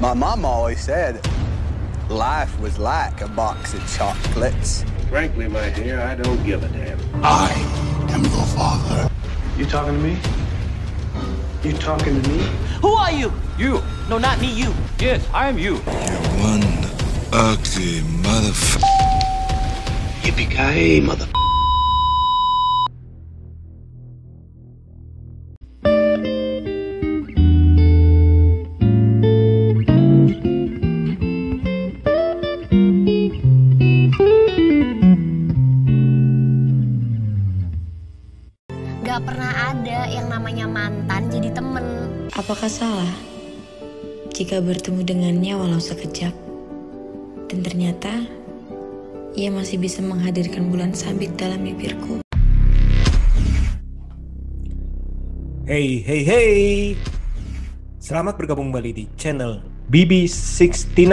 My mom always said life was like a box of chocolates. Frankly, my dear, I don't give a damn. I am your father. You talking to me? You talking to me? Who are you? You. No, not me, you. Yes, I am you. You one ugly motherfucker. Yippee-ki-yay, mother... jika bertemu dengannya walau sekejap dan ternyata ia masih bisa menghadirkan bulan sabit dalam bibirku? Hey, hey, hey. Selamat bergabung kembali di channel BB69.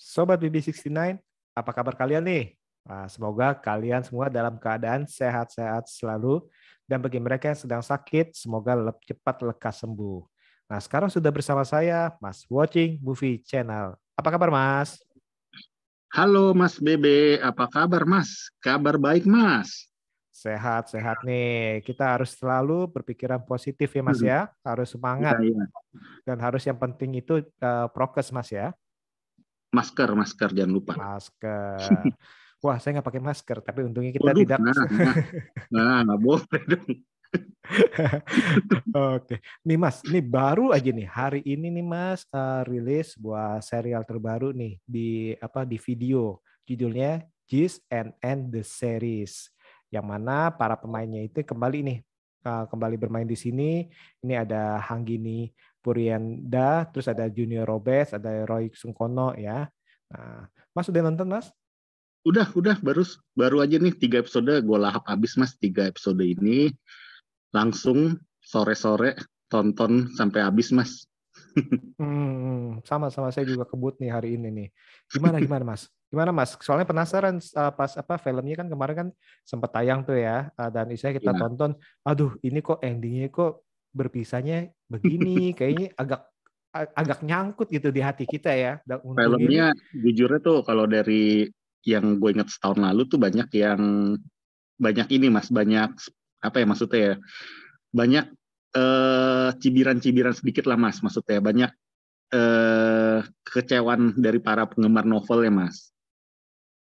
Sobat BB69, apa kabar kalian nih? Nah, semoga kalian semua dalam keadaan sehat-sehat selalu. Dan bagi mereka yang sedang sakit, semoga cepat lekas sembuh. Nah, sekarang sudah bersama saya, Mas Watching Movie Channel. Apa kabar, Mas? Halo Mas Bebe, apa kabar Mas? Kabar baik Mas. Sehat-sehat nih. Kita harus selalu berpikiran positif ya, Mas Hmm. ya. Harus semangat. Iya, iya. Dan harus yang penting itu eh, prokes, Mas ya. Masker, masker jangan lupa. Masker. Wah, saya nggak pakai masker, tapi untungnya kita Waduh, tidak. nah, nah, nah, nggak boleh dong. Oke, nih Mas, ini baru aja nih hari ini nih Mas eh, rilis sebuah serial terbaru nih di apa di video judulnya Gis and and the Series yang mana para pemainnya itu kembali nih eh, kembali bermain di sini. Ini ada Hanggini Purianda, terus ada Junior Robes, ada Roy Sungkono ya. Nah, Mas udah nonton Mas? Udah, udah, baru baru aja nih tiga episode gue lahap habis Mas tiga episode ini. Langsung sore-sore tonton sampai habis Mas. Hmm, sama sama saya juga kebut nih hari ini nih. Gimana gimana Mas? Gimana Mas? Soalnya penasaran uh, pas apa filmnya kan kemarin kan sempat tayang tuh ya uh, dan istilahnya kita Iya. tonton. Aduh, ini kok endingnya kok berpisahnya begini, kayaknya agak agak nyangkut gitu di hati kita ya. Filmnya jujurnya tuh kalau dari yang gue inget setahun lalu tuh banyak yang banyak ini Mas, banyak apa ya maksudnya ya? Banyak eh, cibiran-cibiran sedikit lah Mas, maksudnya banyak eh, kekecewaan dari para penggemar novel ya Mas,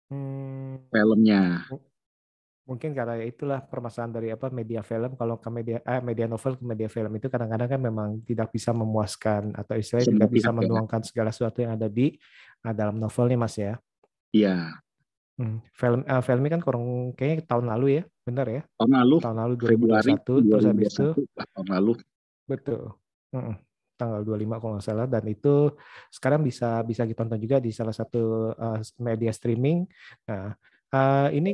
hmm, filmnya. mungkin karena itulah permasalahan dari apa media film kalau ke media eh, media novel ke media film itu kadang-kadang kan memang tidak bisa memuaskan atau istilahnya tidak bisa ya. menuangkan segala sesuatu yang ada di uh, dalam novelnya Mas ya. Iya, Hmm, Film eh, filmnya kan kurang kayaknya tahun lalu ya, benar ya? tahun lalu Tahun lalu Februari 2021 terus habis itu 2021 lah, tahun lalu. betul. Mm-mm, tanggal 25 kalau nggak salah dan itu sekarang bisa bisa ditonton juga di salah satu eh, media streaming. Nah, eh, ini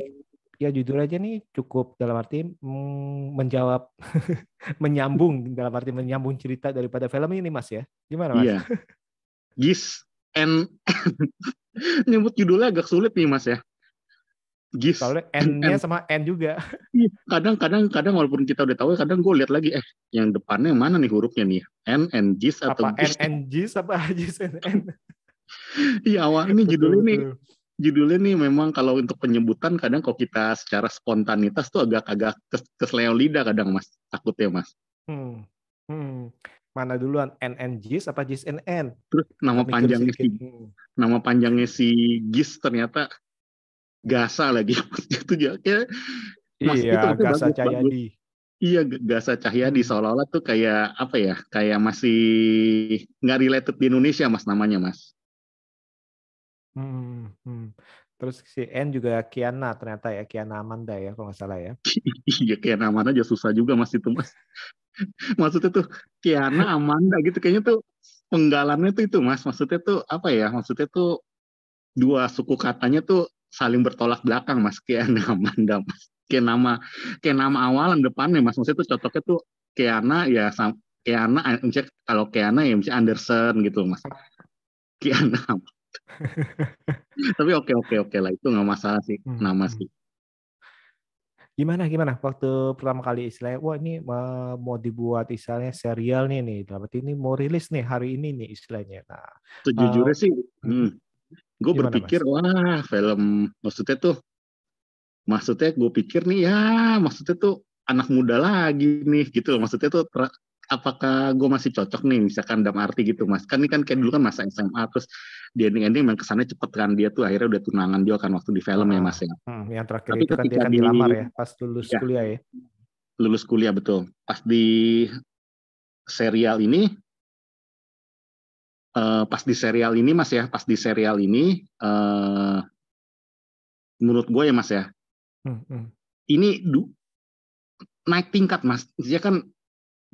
ya judul aja nih cukup dalam arti mm, menjawab menyambung dalam arti menyambung cerita daripada film ini Mas ya. Gimana Mas? Iya. Gis and nyebut judulnya agak sulit nih Mas ya. Gis. Soalnya N-nya sama N juga. Kadang-kadang kadang walaupun kita udah tahu kadang gue lihat lagi eh yang depannya mana nih hurufnya nih? N and Gis atau Apa Gis? NNG apa Gis N? Iya awal ini judulnya nih judulnya nih memang kalau untuk penyebutan kadang kalau kita secara spontanitas tuh agak-agak kes kesleo lidah kadang Mas takutnya Mas. Hmm. Hmm. Mana duluan NNGIS apa JIS NN? Terus nama Mikir panjangnya si nama panjangnya si Gis ternyata Gasa lagi itu juga kayak Mas, itu Iya, Gasa bagus, Cahyadi. Iya, Gasa Cahyadi seolah-olah tuh kayak apa ya? Kayak masih nggak related di Indonesia, Mas namanya, Mas. Hmm. Hmm. Terus si N juga Kiana ternyata ya, Kiana Amanda ya kalau nggak salah ya. Iya, kayak namanya aja susah juga Mas itu, Mas. Maksudnya tuh Kiana Amanda gitu kayaknya tuh penggalannya tuh itu, Mas. Maksudnya tuh apa ya? Maksudnya tuh dua suku katanya tuh saling bertolak belakang, Mas. Kiana Amanda, Mas. Kayak nama kayak nama awalan depannya, Mas. Maksudnya tuh cocoknya tuh Kiana ya sam- Kiana misalnya kalau Kiana ya misalnya Anderson gitu, Mas. Kiana Tapi oke oke oke lah itu nggak masalah sih Hmm, nama hmm. sih. Gimana gimana waktu pertama kali istilahnya wah ini eh, mau dibuat istilahnya serial nih nih, berarti ini mau rilis nih hari ini nih istilahnya. Nah, Sejujurnya Eh, sih, hmm, gue berpikir wah film maksudnya tuh, maksudnya gue pikir nih ya maksudnya tuh anak muda lagi nih gitu loh. Maksudnya tuh apakah gue masih cocok nih misalkan dalam arti gitu mas kan ini kan kayak dulu kan masa SMA terus di ending-ending memang kesannya cepet kan dia tuh akhirnya udah tunangan dia kan waktu di film ya Ah. mas ya hmm, yang terakhir Tapi itu kan dia kan di- dilamar ya pas lulus Ya. kuliah ya. lulus kuliah betul pas di serial ini eh, pas di serial ini mas ya pas di serial ini eh, menurut gue ya mas ya Hmm, hmm. ini naik tingkat mas dia kan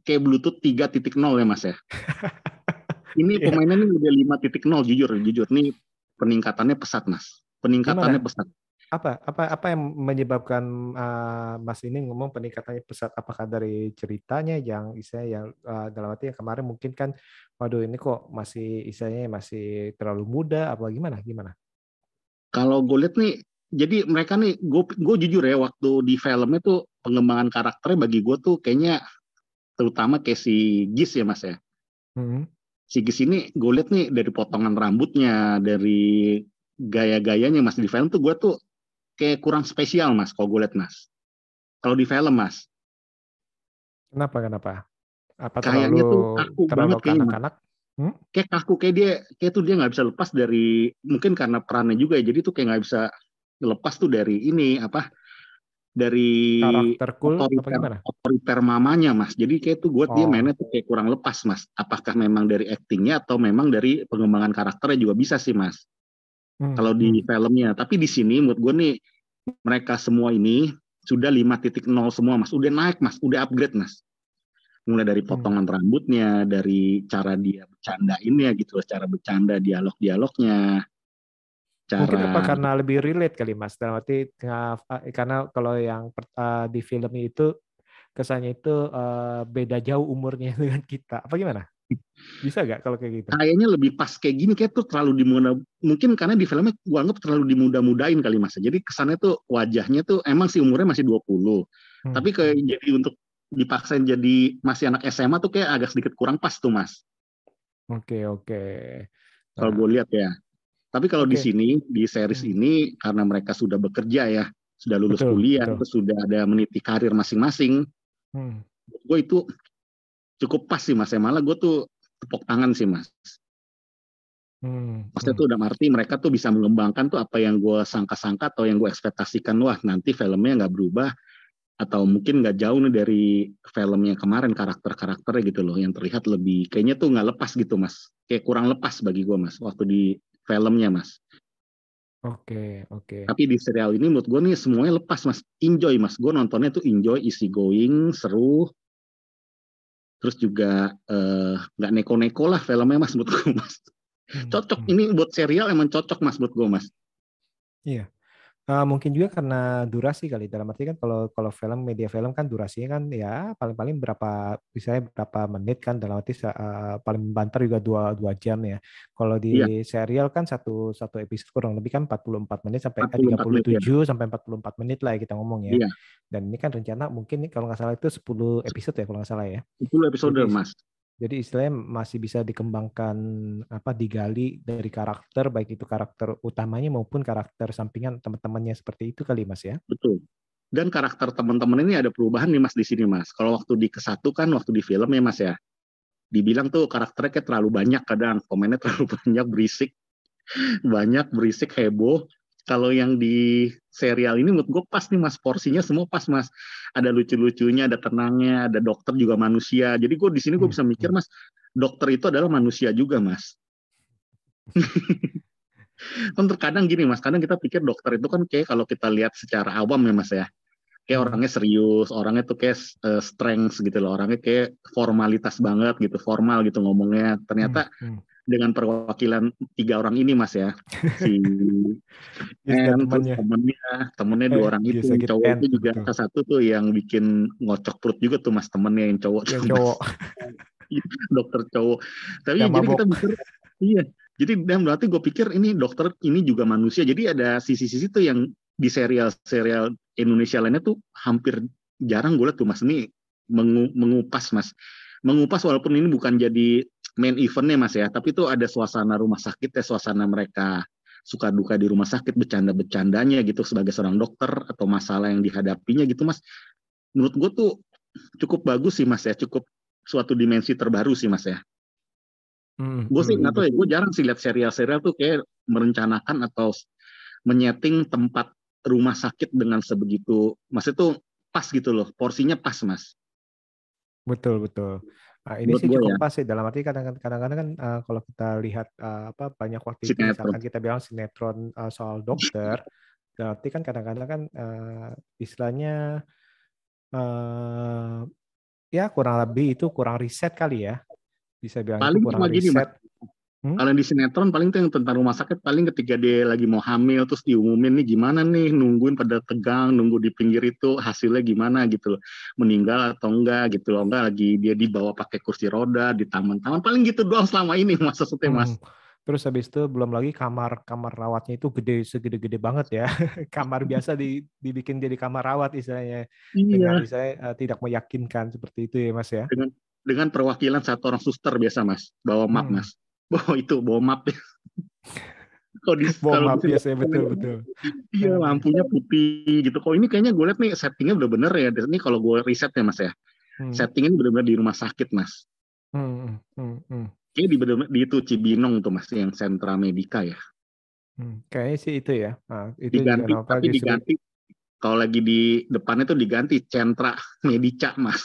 kayak Bluetooth 3.0 ya mas ya ini Iya. pemainnya nih udah 5.0 jujur jujur nih peningkatannya pesat mas peningkatannya Gimana? pesat Apa apa apa yang menyebabkan eh, Mas ini ngomong peningkatannya pesat? Apakah dari ceritanya yang istilahnya yang eh, dalam arti yang kemarin mungkin kan, waduh ini kok masih istilahnya masih terlalu muda, apa gimana gimana? kalau gue lihat nih jadi mereka nih gue gue jujur ya waktu di filmnya tuh pengembangan karakternya bagi gue tuh kayaknya terutama kayak si Gis ya mas ya Hmm. si Gis ini gue lihat nih dari potongan rambutnya dari gaya-gayanya mas di film tuh gue tuh kayak kurang spesial mas kalau gue lihat mas kalau di film mas Kenapa kenapa? Apa Kayaknya terlalu tuh kaku terlalu banget kayaknya, kanak-kanak? kayak kaku kayak dia kayak tuh dia nggak bisa lepas dari mungkin karena perannya juga ya jadi tuh kayak nggak bisa lepas tuh dari ini apa dari Karakter cool apa otoriter, gimana? otoriter mamanya mas jadi kayak tuh gue dia Oh. mainnya tuh kayak kurang lepas mas apakah memang dari actingnya atau memang dari pengembangan karakternya juga bisa sih mas Hmm, kalau di hmm. filmnya tapi di sini menurut gue nih mereka semua ini sudah 5.0 semua mas udah naik mas udah upgrade mas mulai dari Hmm. potongan rambutnya dari cara dia bercandainnya gitu loh cara bercanda dialog-dialognya cara Mungkin apa karena lebih relate kali Mas. Dalam arti eh, karena kalau yang di film itu kesannya itu eh, beda jauh umurnya dengan kita. Apa gimana? Bisa nggak kalau kayak gitu? kayaknya lebih pas kayak gini kayak tuh terlalu dimudah mungkin karena di filmnya gua anggap terlalu dimudah-mudahin kali mas jadi kesannya tuh wajahnya tuh emang sih umurnya masih 20 Hmm. tapi kayak jadi untuk dipaksain jadi masih anak SMA tuh kayak agak sedikit kurang pas tuh mas Oke oke. kalau Nah, gue lihat ya tapi kalau di Oke. sini di series Hmm. ini karena mereka sudah bekerja ya sudah lulus Betul, kuliah betul. terus sudah ada meniti karir masing-masing hmm. gue itu cukup pas sih mas ya malah gue tuh tepuk tangan sih mas Hmm. Maksudnya hmm. tuh dalam arti mereka tuh bisa mengembangkan tuh apa yang gue sangka-sangka atau yang gue ekspektasikan wah nanti filmnya nggak berubah atau mungkin nggak jauh nih dari filmnya kemarin karakter-karakternya gitu loh yang terlihat lebih kayaknya tuh nggak lepas gitu mas kayak kurang lepas bagi gue mas waktu di filmnya mas. Oke oke. tapi di serial ini menurut gue nih semuanya lepas mas. Enjoy mas. Gue nontonnya tuh enjoy easy going seru. Terus juga eh, nggak neko-neko lah filmnya mas menurut gue mas. Hmm, cocok. hmm. ini buat serial emang cocok mas buat gue mas. Iya. Eh, mungkin juga karena durasi kali. Dalam arti kan kalau kalau film media film kan durasinya kan ya paling-paling berapa misalnya berapa menit kan dalam arti eh, paling banter juga dua dua jam ya. Kalau di Iya. serial kan satu satu episode kurang lebih kan 44 menit sampai eh, 44 menit, 37 sampai 44 menit lah ya kita ngomong ya. Iya. Dan ini kan rencana mungkin nih kalau nggak salah itu 10 episode ya kalau nggak salah ya. 10 episode Jadi- mas Jadi istilahnya masih bisa dikembangkan apa digali dari karakter baik itu karakter utamanya maupun karakter sampingan teman-temannya seperti itu kali Mas ya. betul. Dan karakter teman-teman ini ada perubahan nih mas di sini mas. Kalau waktu di kesatu kan waktu di film ya mas ya dibilang tuh karakternya kayak terlalu banyak kadang komennya terlalu banyak berisik. Banyak berisik heboh kalau yang di serial ini menurut gue pas nih mas. Porsinya semua pas mas. Ada lucu-lucunya ada tenangnya ada dokter juga manusia. Jadi gue di sini gue bisa mikir mas dokter itu adalah manusia juga mas. Kan terkadang gini mas kadang kita pikir dokter itu kan kayak kalau kita lihat secara awam ya mas ya. Kayak orangnya serius orangnya tuh kayak eh, strength gitu loh. Orangnya kayak formalitas banget gitu formal gitu ngomongnya. Ternyata Hmm, hmm. Dengan perwakilan tiga orang ini mas ya si Yes, dan N, terus temannya. temennya temennya dua Eh, orang itu sakit cowok N, itu juga betul. salah satu tuh yang bikin ngocok perut juga tuh mas temennya yang cowok Yang cowok. dokter cowok tapi Yang jadi mabok. kita mikir iya jadi dan berarti gue pikir ini dokter ini juga manusia jadi ada sisi-sisi tuh yang di serial-serial Indonesia lainnya tuh hampir jarang gue lihat tuh mas ini mengu- mengupas mas mengupas walaupun ini bukan jadi main eventnya mas ya. Tapi itu ada suasana rumah sakit ya suasana mereka suka duka di rumah sakit bercanda-bercandanya gitu sebagai seorang dokter atau masalah yang dihadapinya gitu mas. Menurut gue tuh cukup bagus sih mas ya. Cukup suatu dimensi terbaru sih mas ya. Hmm, gue sih hmm, nggak tahu ya gue jarang sih lihat serial-serial tuh kayak merencanakan atau menyeting tempat rumah sakit dengan sebegitu. Mas itu pas gitu loh porsinya pas mas. Betul betul. Nah, ini Menurut sih cukup ya. pas sih dalam arti kadang-kadang kan eh, kalau kita lihat eh, apa banyak waktu itu Sinetron. misalkan kita bilang sinetron eh, soal dokter, berarti kan kadang-kadang kan eh, istilahnya eh ya kurang lebih itu kurang riset kali ya. Bisa bilang itu Paling kurang cuma gini, riset. Kalau di sinetron paling tuh yang tentang rumah sakit paling ketika dia lagi mau hamil terus diumumin nih gimana nih nungguin pada tegang nunggu di pinggir itu hasilnya gimana gitu loh meninggal atau enggak gitu loh enggak lagi dia dibawa pakai kursi roda di taman-taman paling gitu doang selama ini mas maksudnya mas Hmm. Terus habis itu belum lagi kamar kamar rawatnya itu gede segede-gede banget ya. kamar biasa di, dibikin jadi kamar rawat istilahnya dengan iya istilahnya eh, tidak meyakinkan seperti itu ya Mas ya. dengan perwakilan satu orang suster biasa mas bawa map Hmm. mas bawa itu bawa map kalau di Bom map biasanya sinetron betul betul. iya lampunya putih gitu kok ini kayaknya gue lihat nih settingnya udah bener ya ini kalau gue riset ya mas ya Hmm. settingnya bener-bener di rumah sakit mas Hmm, hmm, hmm, Kayaknya di, bener- di itu Cibinong tuh mas yang sentra medika ya hmm. Kayaknya sih itu ya. Nah, itu diganti tapi diganti kalau lagi di depannya tuh diganti sentra medica mas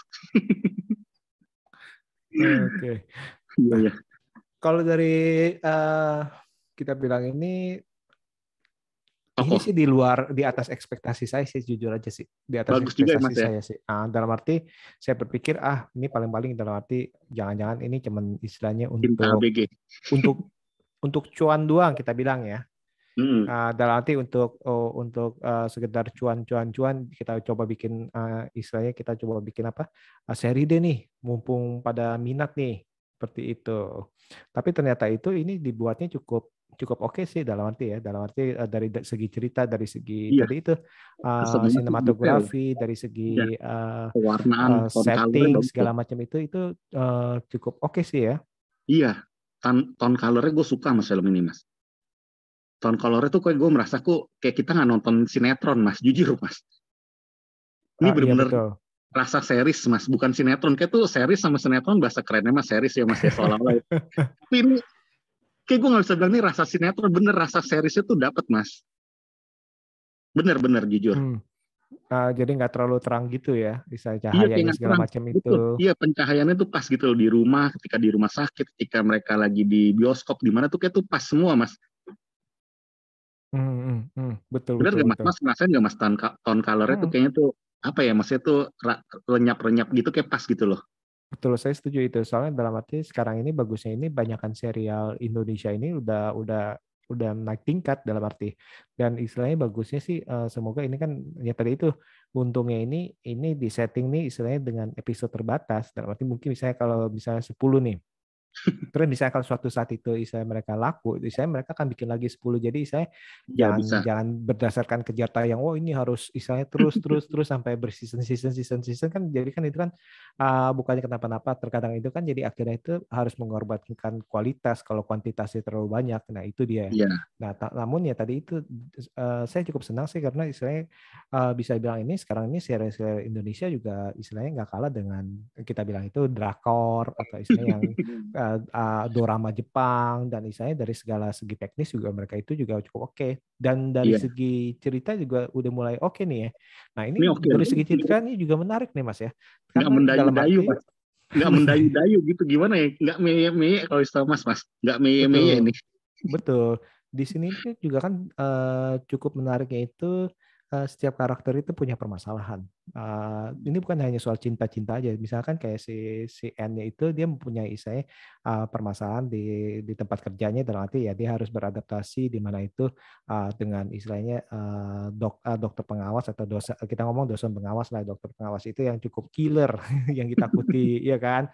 Oke. iya ya Kalau dari eh, kita bilang ini ini sih di luar di atas ekspektasi saya sih jujur aja sih. Di atas Bagus juga ya, ekspektasi Mas, ya? saya sih. Ah, dalam arti saya berpikir ah ini paling-paling dalam arti jangan-jangan ini cuman istilahnya untuk ABG untuk untuk cuan doang kita bilang ya. Hmm, Ah, dalam arti untuk oh, untuk eh, sekedar cuan-cuan-cuan kita coba bikin eh, istilahnya kita coba bikin apa? Ah, seri deh nih mumpung pada minat nih seperti itu. Tapi ternyata itu ini dibuatnya cukup cukup oke sih dalam arti ya dalam arti eh, dari da- segi cerita dari segi Iya. tadi itu tuh sinematografi dari segi Iya. pewarnaan eh, tone colornya setting segala macam itu itu eh, cukup oke sih ya. Iya. Ton tone colornya gue suka mas film ini mas. Tone colornya tuh kayak gue merasa kok kayak kita nggak nonton sinetron mas. Jujur mas. Ah, ini iya, bener-bener betul. Rasa series mas bukan sinetron kayak tuh series sama sinetron bahasa kerennya mas series ya mas ya seolah-olah tapi ini kayak gue nggak bisa bilang ini rasa sinetron bener rasa seriesnya tuh dapat mas bener-bener jujur Hmm. Ah, jadi nggak terlalu terang gitu ya, bisa Iya, cahayanya nggak segala macam itu. Betul. Iya, pencahayaannya tuh pas gitu loh di rumah, ketika di rumah sakit, ketika mereka lagi di bioskop di mana tuh kayak tuh pas semua, Mas. Hmm, hmm, hmm. Betul, Benar betul, nggak Mas? betul. Mas ngerasain nggak Mas tone, tone color-nya tuh Hmm. kayaknya tuh apa ya, itu ra- lenyap-lenyap gitu kayak pas gitu loh. Betul, saya setuju itu. Soalnya dalam arti sekarang ini bagusnya ini banyakkan serial Indonesia ini udah udah udah naik tingkat dalam arti. Dan istilahnya bagusnya sih eh, semoga ini kan ya tadi itu untungnya ini ini di setting nih istilahnya dengan episode terbatas. Dalam arti mungkin misalnya kalau misalnya 10 nih. Terus misalnya kalau suatu saat itu misalnya mereka laku, misalnya mereka akan bikin lagi 10. Jadi saya Ya jangan bisa. jangan berdasarkan kejar tayang oh ini harus istilahnya terus terus terus sampai berseason season season season kan jadi kan itu kan uh, bukannya kenapa-napa terkadang itu kan jadi akhirnya itu harus mengorbankan kualitas kalau kuantitasnya terlalu banyak nah itu dia Iya. nah namun ya tadi itu uh, saya cukup senang sih karena istilahnya uh, bisa bilang ini sekarang ini serial-serial Indonesia juga istilahnya nggak kalah dengan kita bilang itu drakor atau istilahnya yang uh, uh, dorama Jepang dan istilahnya dari segala segi teknis juga mereka itu juga cukup oke dan dari Iya. segi cerita juga udah mulai oke nih ya. Nah ini, Ini oke, dari segi cerita ini juga menarik nih mas ya. Nggak Karena mendayu-dayu, Mas. Nggak mendayu-dayu gitu gimana ya? Nggak meye-meye kalau istilah Mas, Mas. Nggak meye-meye Betul. nih. Betul. Di sini juga kan eh, cukup menariknya itu eh, setiap karakter itu punya permasalahan. Eh, ini bukan hanya soal cinta-cinta aja. Misalkan kayak si si N-nya itu dia mempunyai istilahnya eh, permasalahan di di tempat kerjanya dalam arti ya dia harus beradaptasi di mana itu eh, dengan istilahnya eh, dok eh, dokter pengawas atau dosa kita ngomong dosen pengawas lah dokter pengawas itu yang cukup killer yang ditakuti ya kan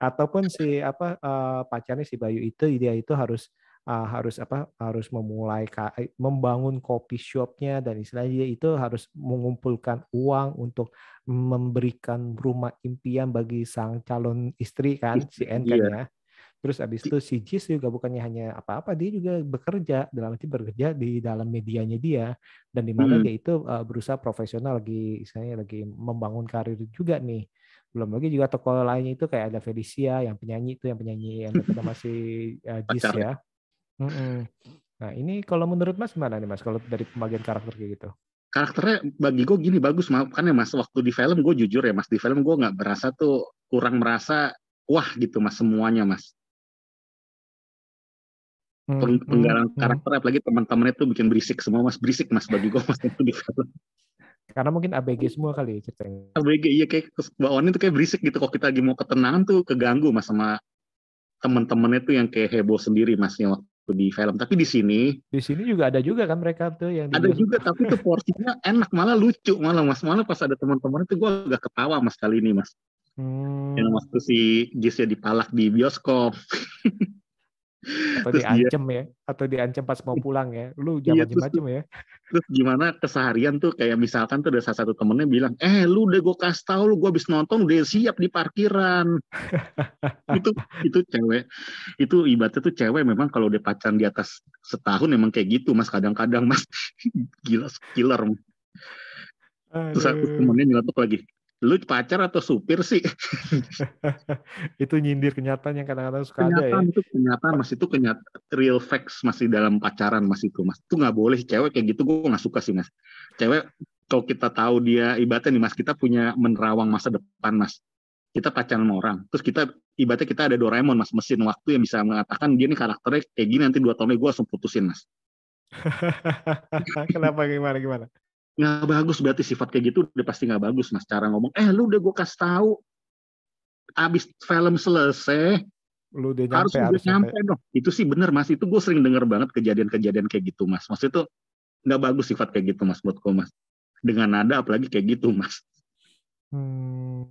ataupun si apa eh, pacarnya si Bayu itu dia itu harus uh, harus apa harus memulai eh, membangun kopi shopnya dan istilahnya itu harus mengumpulkan uang untuk memberikan rumah impian bagi sang calon istri kan si N kan ya. Terus abis itu si Jis juga bukannya hanya apa-apa, dia juga bekerja dalam arti bekerja di dalam medianya dia dan di mana hmm. dia itu uh, berusaha profesional lagi, misalnya lagi membangun karir juga nih. Belum lagi juga tokoh lainnya itu kayak ada Felicia yang penyanyi itu yang penyanyi yang kita masih uh, Jis ya. Hmm. Nah ini kalau menurut Mas gimana nih Mas? Kalau dari pembagian karakter kayak gitu? Karakternya bagi gue gini bagus, kan ya Mas waktu di film gue jujur ya Mas di film gue nggak berasa tuh kurang merasa wah gitu Mas semuanya Mas. Hmm, penggalan hmm, karakter hmm. apalagi teman-temannya tuh bikin berisik semua mas. Berisik mas bagi gue mas itu di film. Karena mungkin ABG semua kali ceritanya. ABG iya kayak bawaannya tuh kayak berisik gitu. Kok kita lagi mau ketenangan tuh keganggu mas sama teman-temannya tuh yang kayak heboh sendiri mas yang waktu di film. Tapi di sini di sini juga ada juga kan mereka tuh yang ada juga tapi tuh porsinya enak malah lucu malah mas. Malah pas ada teman-teman itu gue agak ketawa mas kali ini mas. Hmm. yang waktu si Jis ya dipalak di bioskop atau terus diancem dia, ya atau diancem pas mau pulang ya. Lu jangan iya, macam ya. terus gimana keseharian tuh? Kayak misalkan tuh ada salah satu temennya bilang eh lu udah gue kasih tau lu gue habis nonton udah siap di parkiran. Itu itu cewek. Itu ibaratnya tuh cewek memang kalau udah pacaran di atas setahun memang kayak gitu mas. Kadang-kadang mas. Gila killer terus aku temennya nyeletuk lagi lu pacar atau supir sih? itu nyindir kenyataan yang kadang-kadang suka kenyataan ada ya. itu kenyataan mas. Itu kenyataan real facts masih dalam pacaran mas itu mas. Itu nggak boleh cewek kayak gitu gue nggak suka sih mas. Cewek kalau kita tahu dia ibaratnya nih mas kita punya menerawang masa depan mas. Kita pacaran sama orang. Terus kita ibaratnya kita ada Doraemon mas. Mesin waktu yang bisa mengatakan dia nih karakternya kayak gini nanti dua tahun lagi gue langsung putusin mas. Kenapa gimana gimana nggak bagus berarti sifat kayak gitu udah pasti nggak bagus mas. Cara ngomong eh lu udah gue kasih tahu abis film selesai lu udah nyampe, harus udah nyampe dong. Itu sih bener mas. Itu gue sering denger banget kejadian-kejadian kayak gitu mas. Mas itu nggak bagus sifat kayak gitu mas buat gue mas. Dengan nada apalagi kayak gitu mas. Hmm,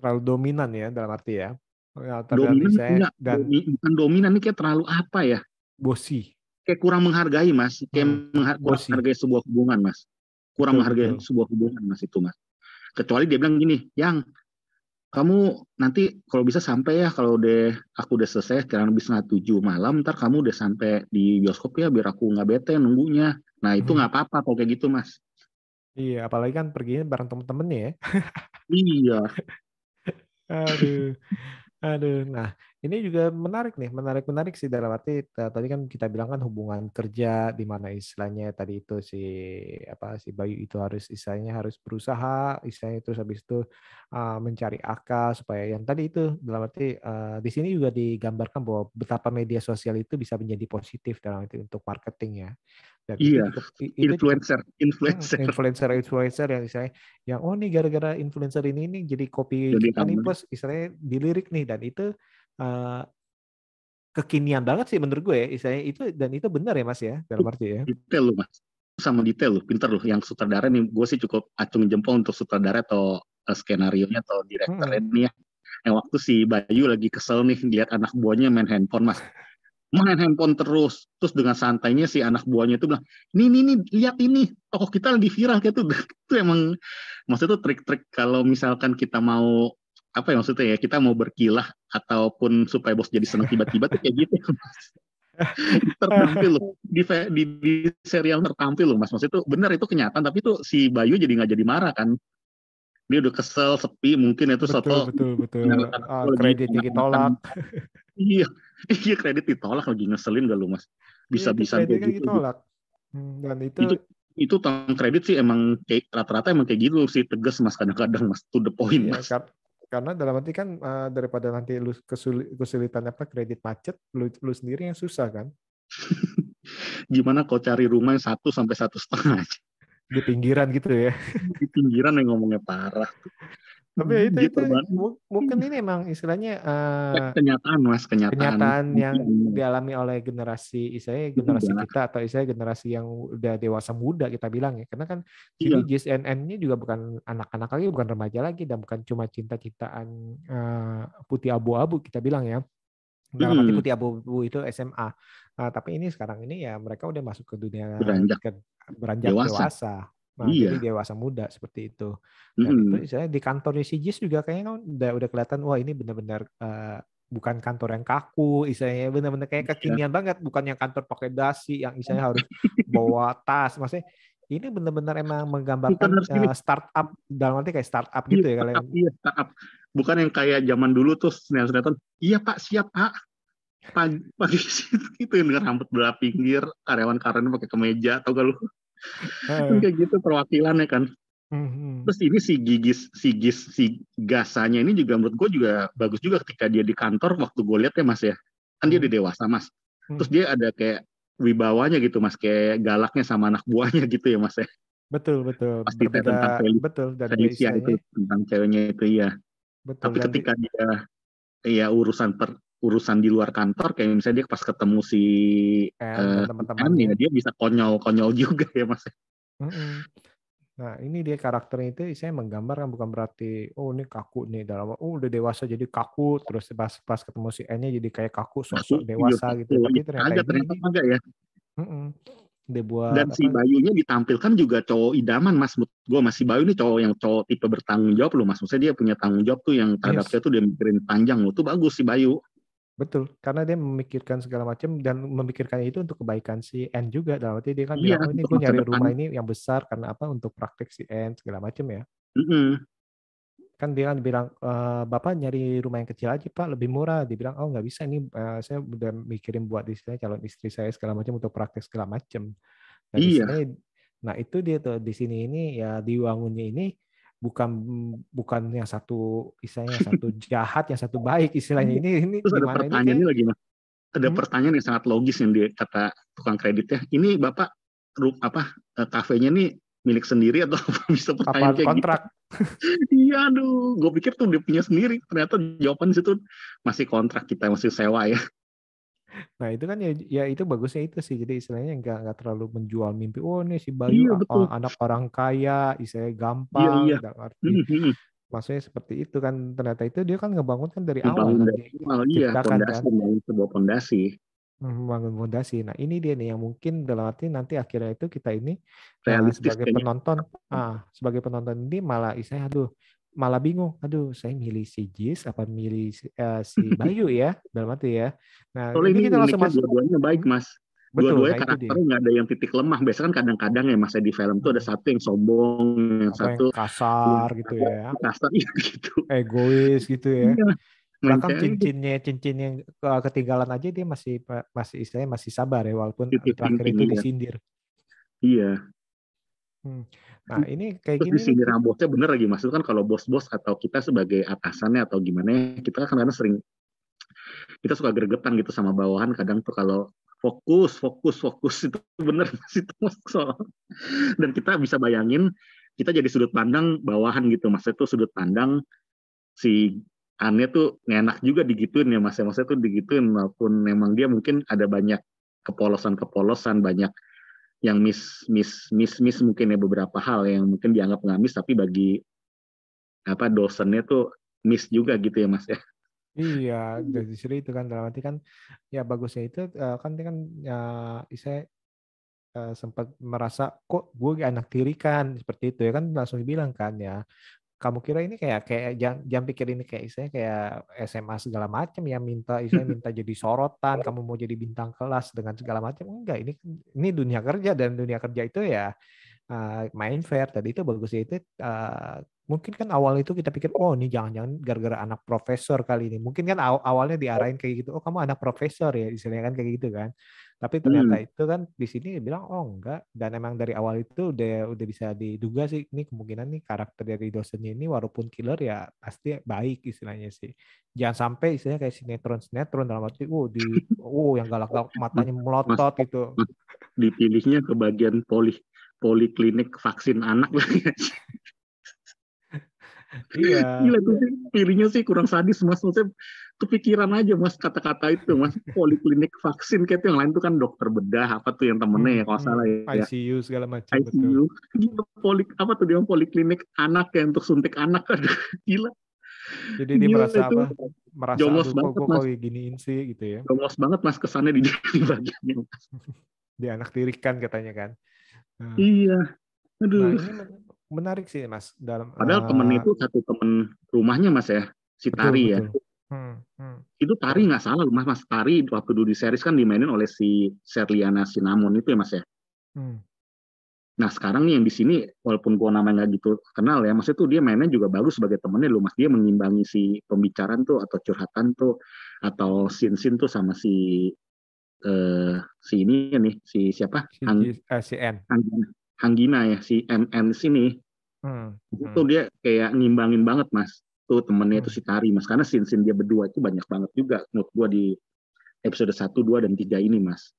terlalu dominan ya dalam arti ya, ya dominan saya, enggak, dan bukan dominan ini kayak terlalu apa ya? Bosi. Kayak kurang menghargai mas. Kayak hmm, menghargai sebuah hubungan mas kurang menghargai sebuah hubungan mas itu mas. Kecuali dia bilang gini yang kamu nanti kalau bisa sampai ya kalau udah aku udah selesai sekarang lebih setengah tujuh malam ntar kamu udah sampai di bioskop ya biar aku nggak bete nunggunya. Nah itu hmm. nggak hmm. apa-apa kalau kayak gitu mas. Iya apalagi kan perginya bareng temen-temennya ya. Iya. Aduh aduh. Nah ini juga menarik nih, menarik-menarik sih dalam arti tadi kan kita bilang kan hubungan kerja di mana istilahnya tadi itu si apa si Bayu itu harus istilahnya harus berusaha, istilahnya terus habis itu uh, mencari akal supaya yang tadi itu dalam arti uh, di sini juga digambarkan bahwa betapa media sosial itu bisa menjadi positif dalam arti untuk marketing ya. Dan iya, itu, itu, influencer, influencer, influencer, influencer yang istilahnya, yang oh nih gara-gara influencer ini nih jadi kopi jadi nih plus istilahnya dilirik nih dan itu uh, kekinian banget sih menurut gue ya istilahnya itu dan itu benar ya mas ya dalam arti ya. Detail loh mas. Sama detail loh pinter loh. Yang sutradara nih gue sih cukup acung jempol untuk sutradara atau uh, skenario nya atau direktur hmm. ini ya. Yang waktu si Bayu lagi kesel nih lihat anak buahnya main handphone mas. Main handphone terus terus dengan santainya si anak buahnya itu bilang ini ini, ini lihat ini tokoh kita lagi viral kayak itu itu emang maksudnya tuh trik-trik kalau misalkan kita mau apa ya maksudnya ya? Kita mau berkilah ataupun supaya bos jadi senang tiba-tiba tuh kayak gitu tertampil loh. Di, di, di serial tertampil loh mas. Maksudnya itu benar itu kenyataan tapi itu si Bayu jadi nggak jadi marah kan? Dia udah kesel sepi mungkin itu betul, betul betul. oh, kreditnya ditolak. Iya iya kredit ditolak lagi ngeselin gak lu mas? Bisa bisa iya, gitu. ditolak. Hmm, dan itu itu itu tentang kredit sih emang kayak rata-rata emang kayak gitu sih tegas mas kadang-kadang mas to the point iya, mas karena dalam arti kan uh, daripada nanti lu kesulit, kesulitan apa kredit macet, lu, lu sendiri yang susah kan? Gimana kau cari rumah yang satu sampai satu setengah Di pinggiran gitu ya? Di pinggiran yang ngomongnya parah. Tapi itu, itu mungkin ini emang istilahnya uh, kenyataan mas kenyataan. Kenyataan yang dialami oleh generasi istilahnya generasi iya. kita atau istilahnya generasi yang udah dewasa muda kita bilang ya. Karena kan iya. JSNN ini juga bukan anak-anak lagi, bukan remaja lagi dan bukan cuma cinta-cintaan uh, putih abu-abu kita bilang ya. Dalam arti Hmm. putih abu-abu itu SMA. Nah, tapi ini sekarang ini ya mereka udah masuk ke dunia Beranjak. ke- beranjak Dewasa. dewasa. Nah, Iya. jadi dewasa muda seperti itu. Dan Mm-mm. itu saya di kantornya si Jis juga kayaknya kan udah udah kelihatan wah ini benar-benar eh, bukan kantor yang kaku, istilahnya benar-benar kayak Iya. kekinian banget, bukan yang kantor pakai dasi yang istilahnya harus bawa tas. Maksudnya ini benar-benar emang menggambarkan eh, startup dalam arti kayak startup gitu ya kalau startup, yang iya, startup. Bukan yang kayak zaman dulu tuh sinetron iya pak siap pak. Pagi pagi itu yang dengan rambut belah pinggir karyawan karyawan pakai kemeja atau gak lu? Kan kayak gitu perwakilannya kan. Mhm. terus ini si gigis si gis si gasanya ini juga menurut gue juga bagus juga ketika dia di kantor waktu gue lihat ya mas ya. Kan dia udah dewasa mas. Hmm. terus dia ada kayak wibawanya gitu mas kayak galaknya sama anak buahnya gitu ya mas ya. Betul betul. Pasti berbeda tentang Feli- betul dan Felicia itu tentang ceweknya itu ya betul tapi di- ketika dia ya urusan per urusan di luar kantor kayak misalnya dia pas ketemu si eh, teman-temannya ya dia bisa konyol konyol juga ya mas Mm-mm. Nah, ini dia karakternya itu saya menggambar kan bukan berarti oh ini kaku nih dalam oh udah dewasa jadi kaku terus pas pas ketemu si N-nya jadi kayak kaku sosok Iya, dewasa gitu. Tapi ternyata ternyata ini agak ya mm-mm. dia buat dan si apa, Bayunya ditampilkan juga cowok idaman mas gue masih Bayu ini cowok yang cowok tipe bertanggung jawab loh mas maksudnya dia punya tanggung jawab tuh yang terhadap Yes. tuh dia mikirin panjang loh tuh bagus si Bayu betul karena dia memikirkan segala macam dan memikirkan itu untuk kebaikan si N juga dalam arti dia kan Iya, bilang oh ini gue nyari depan. rumah ini yang besar karena apa untuk praktek si N segala macam ya. Mm-mm. Kan dia kan bilang "Eh, bapak nyari rumah yang kecil aja pak lebih murah. Dia bilang oh nggak bisa ini eh, saya udah mikirin buat istilahnya calon istri saya segala macam untuk praktek segala macam. Nah, Iya. nah itu dia tuh di sini ini ya diwangunnya ini bukan bukan yang satu istilahnya satu jahat yang satu baik istilahnya. Ini ini terus ada pertanyaan ini lagi mas. Ada Hmm? pertanyaan yang sangat logis yang dia kata tukang kreditnya. Ini bapak apa eh, kafenya nih milik sendiri atau bisa pertanyaan kayak kontrak gitu iya aduh gue pikir tuh dia punya sendiri ternyata jawaban situ masih kontrak kita masih sewa ya Nah itu kan ya, ya itu bagusnya itu sih. Jadi istilahnya nggak nggak terlalu menjual mimpi. Oh nih si Bayu Iya, betul. anak orang kaya, istilahnya gampang. iya. dalam arti- Hmm, hmm, hmm. maksudnya seperti itu kan. Ternyata itu dia kan ngebangun kan dari awal Membangun kan. dari Dia awal, iya ciptakan kan. sebuah fondasi membangun fondasi. Nah ini dia nih yang mungkin dalam arti nanti akhirnya itu kita ini uh, realistis sebagai kayaknya penonton, ah sebagai penonton ini malah istilahnya aduh malah bingung. Aduh saya milih si Jis apa milih si, eh, si Bayu ya dalam arti ya. Nah soalnya ini ini kita langsung masuk. dua-duanya baik mas Betul, dua-duanya nah karakternya nggak ada yang titik lemah biasanya kan kadang-kadang ya mas ya, di film tuh ada Hmm. satu yang sombong yang Apa satu yang kasar gitu ya. kasar iya gitu egois gitu ya. Bahkan cincinnya cincin yang ke- ketinggalan aja dia masih masih istilahnya masih sabar ya walaupun Titik terakhir itu disindir. iya. Nah ini kayak terus gini di sini bosnya bener lagi itu kan kalau bos-bos atau kita sebagai atasannya atau gimana ya, kita kan kadang sering kita suka gregetan gitu sama bawahan kadang tuh kalau fokus fokus fokus itu bener itu soal. Dan kita bisa bayangin kita jadi sudut pandang bawahan gitu mas itu sudut pandang si Annya tuh enak juga digituin ya mas ya. Maksudnya tuh digituin walaupun memang dia mungkin ada banyak kepolosan-kepolosan banyak yang miss miss miss miss mungkin ya beberapa hal yang mungkin dianggap nggak miss tapi bagi apa dosennya tuh miss juga gitu ya mas ya. Iya, dari sini itu kan dalam arti kan ya bagusnya itu eh, kan kan ya saya eh, sempat merasa kok gue anak tiri kan? Seperti itu ya kan langsung dibilang kan ya kamu kira ini kayak kayak jangan, jangan pikir ini kayak istilahnya kayak SMA segala macam ya minta istilahnya minta jadi sorotan kamu mau jadi bintang kelas dengan segala macam enggak. Ini ini dunia kerja dan dunia kerja itu ya eh, main fair. Tadi itu bagusnya itu eh, mungkin kan awal itu kita pikir oh ini jangan-jangan gara-gara anak profesor kali ini. Mungkin kan aw- awalnya diarahin kayak gitu oh kamu anak profesor ya istilahnya kan kayak gitu kan tapi ternyata itu kan di sini bilang oh enggak. Dan emang dari awal itu udah udah bisa diduga sih ini kemungkinan nih karakter dari dosennya ini walaupun killer ya pasti baik istilahnya sih. Jangan sampai istilahnya kayak sinetron sinetron dalam arti oh di oh yang galak-galak matanya melotot gitu. Dipilihnya ke bagian poli poliklinik vaksin anak lagi. Iya. Gila tuh sih, pilihnya sih kurang sadis mas. Maksudnya kepikiran aja mas kata-kata itu mas. Poliklinik vaksin kayak itu yang lain tuh kan dokter bedah apa tuh yang temennya ya kalau Hmm, salah ya. ICU segala macam betul ICU. Gila, polik apa tuh dia poliklinik anak ya untuk suntik anak. Aduh, gila. Jadi dia Gila merasa itu. apa? Merasa Jongos aduh kok banget, gue Mas. kok giniin sih gitu ya. Jongos banget mas kesannya di, di bagiannya. Mas. Dia anak tirikan katanya kan. Nah, Iya. nah, Aduh. ini men- menarik sih mas dalam Padahal eh, temen itu satu temen rumahnya mas ya, si betul, Tari ya. Hmm, hmm. Itu Tari nggak salah mas, mas Tari waktu dulu di series kan dimainin oleh si Serliana Cinnamon itu ya mas ya. Hmm. Nah sekarang nih yang di sini walaupun gua namanya nggak gitu kenal ya, maksudnya tuh dia mainnya juga bagus sebagai temennya loh mas. Dia mengimbangi si pembicaraan tuh atau curhatan tuh atau scene-scene tuh sama si eh si ini nih si siapa Si, Hang, eh, si N. Hanggina, Hanggina ya si MN sini Hmm, itu dia kayak ngimbangin banget mas tuh temennya itu si Tari mas. Karena scene-scene dia berdua itu banyak banget juga menurut gua di episode 1, 2, dan 3 ini mas.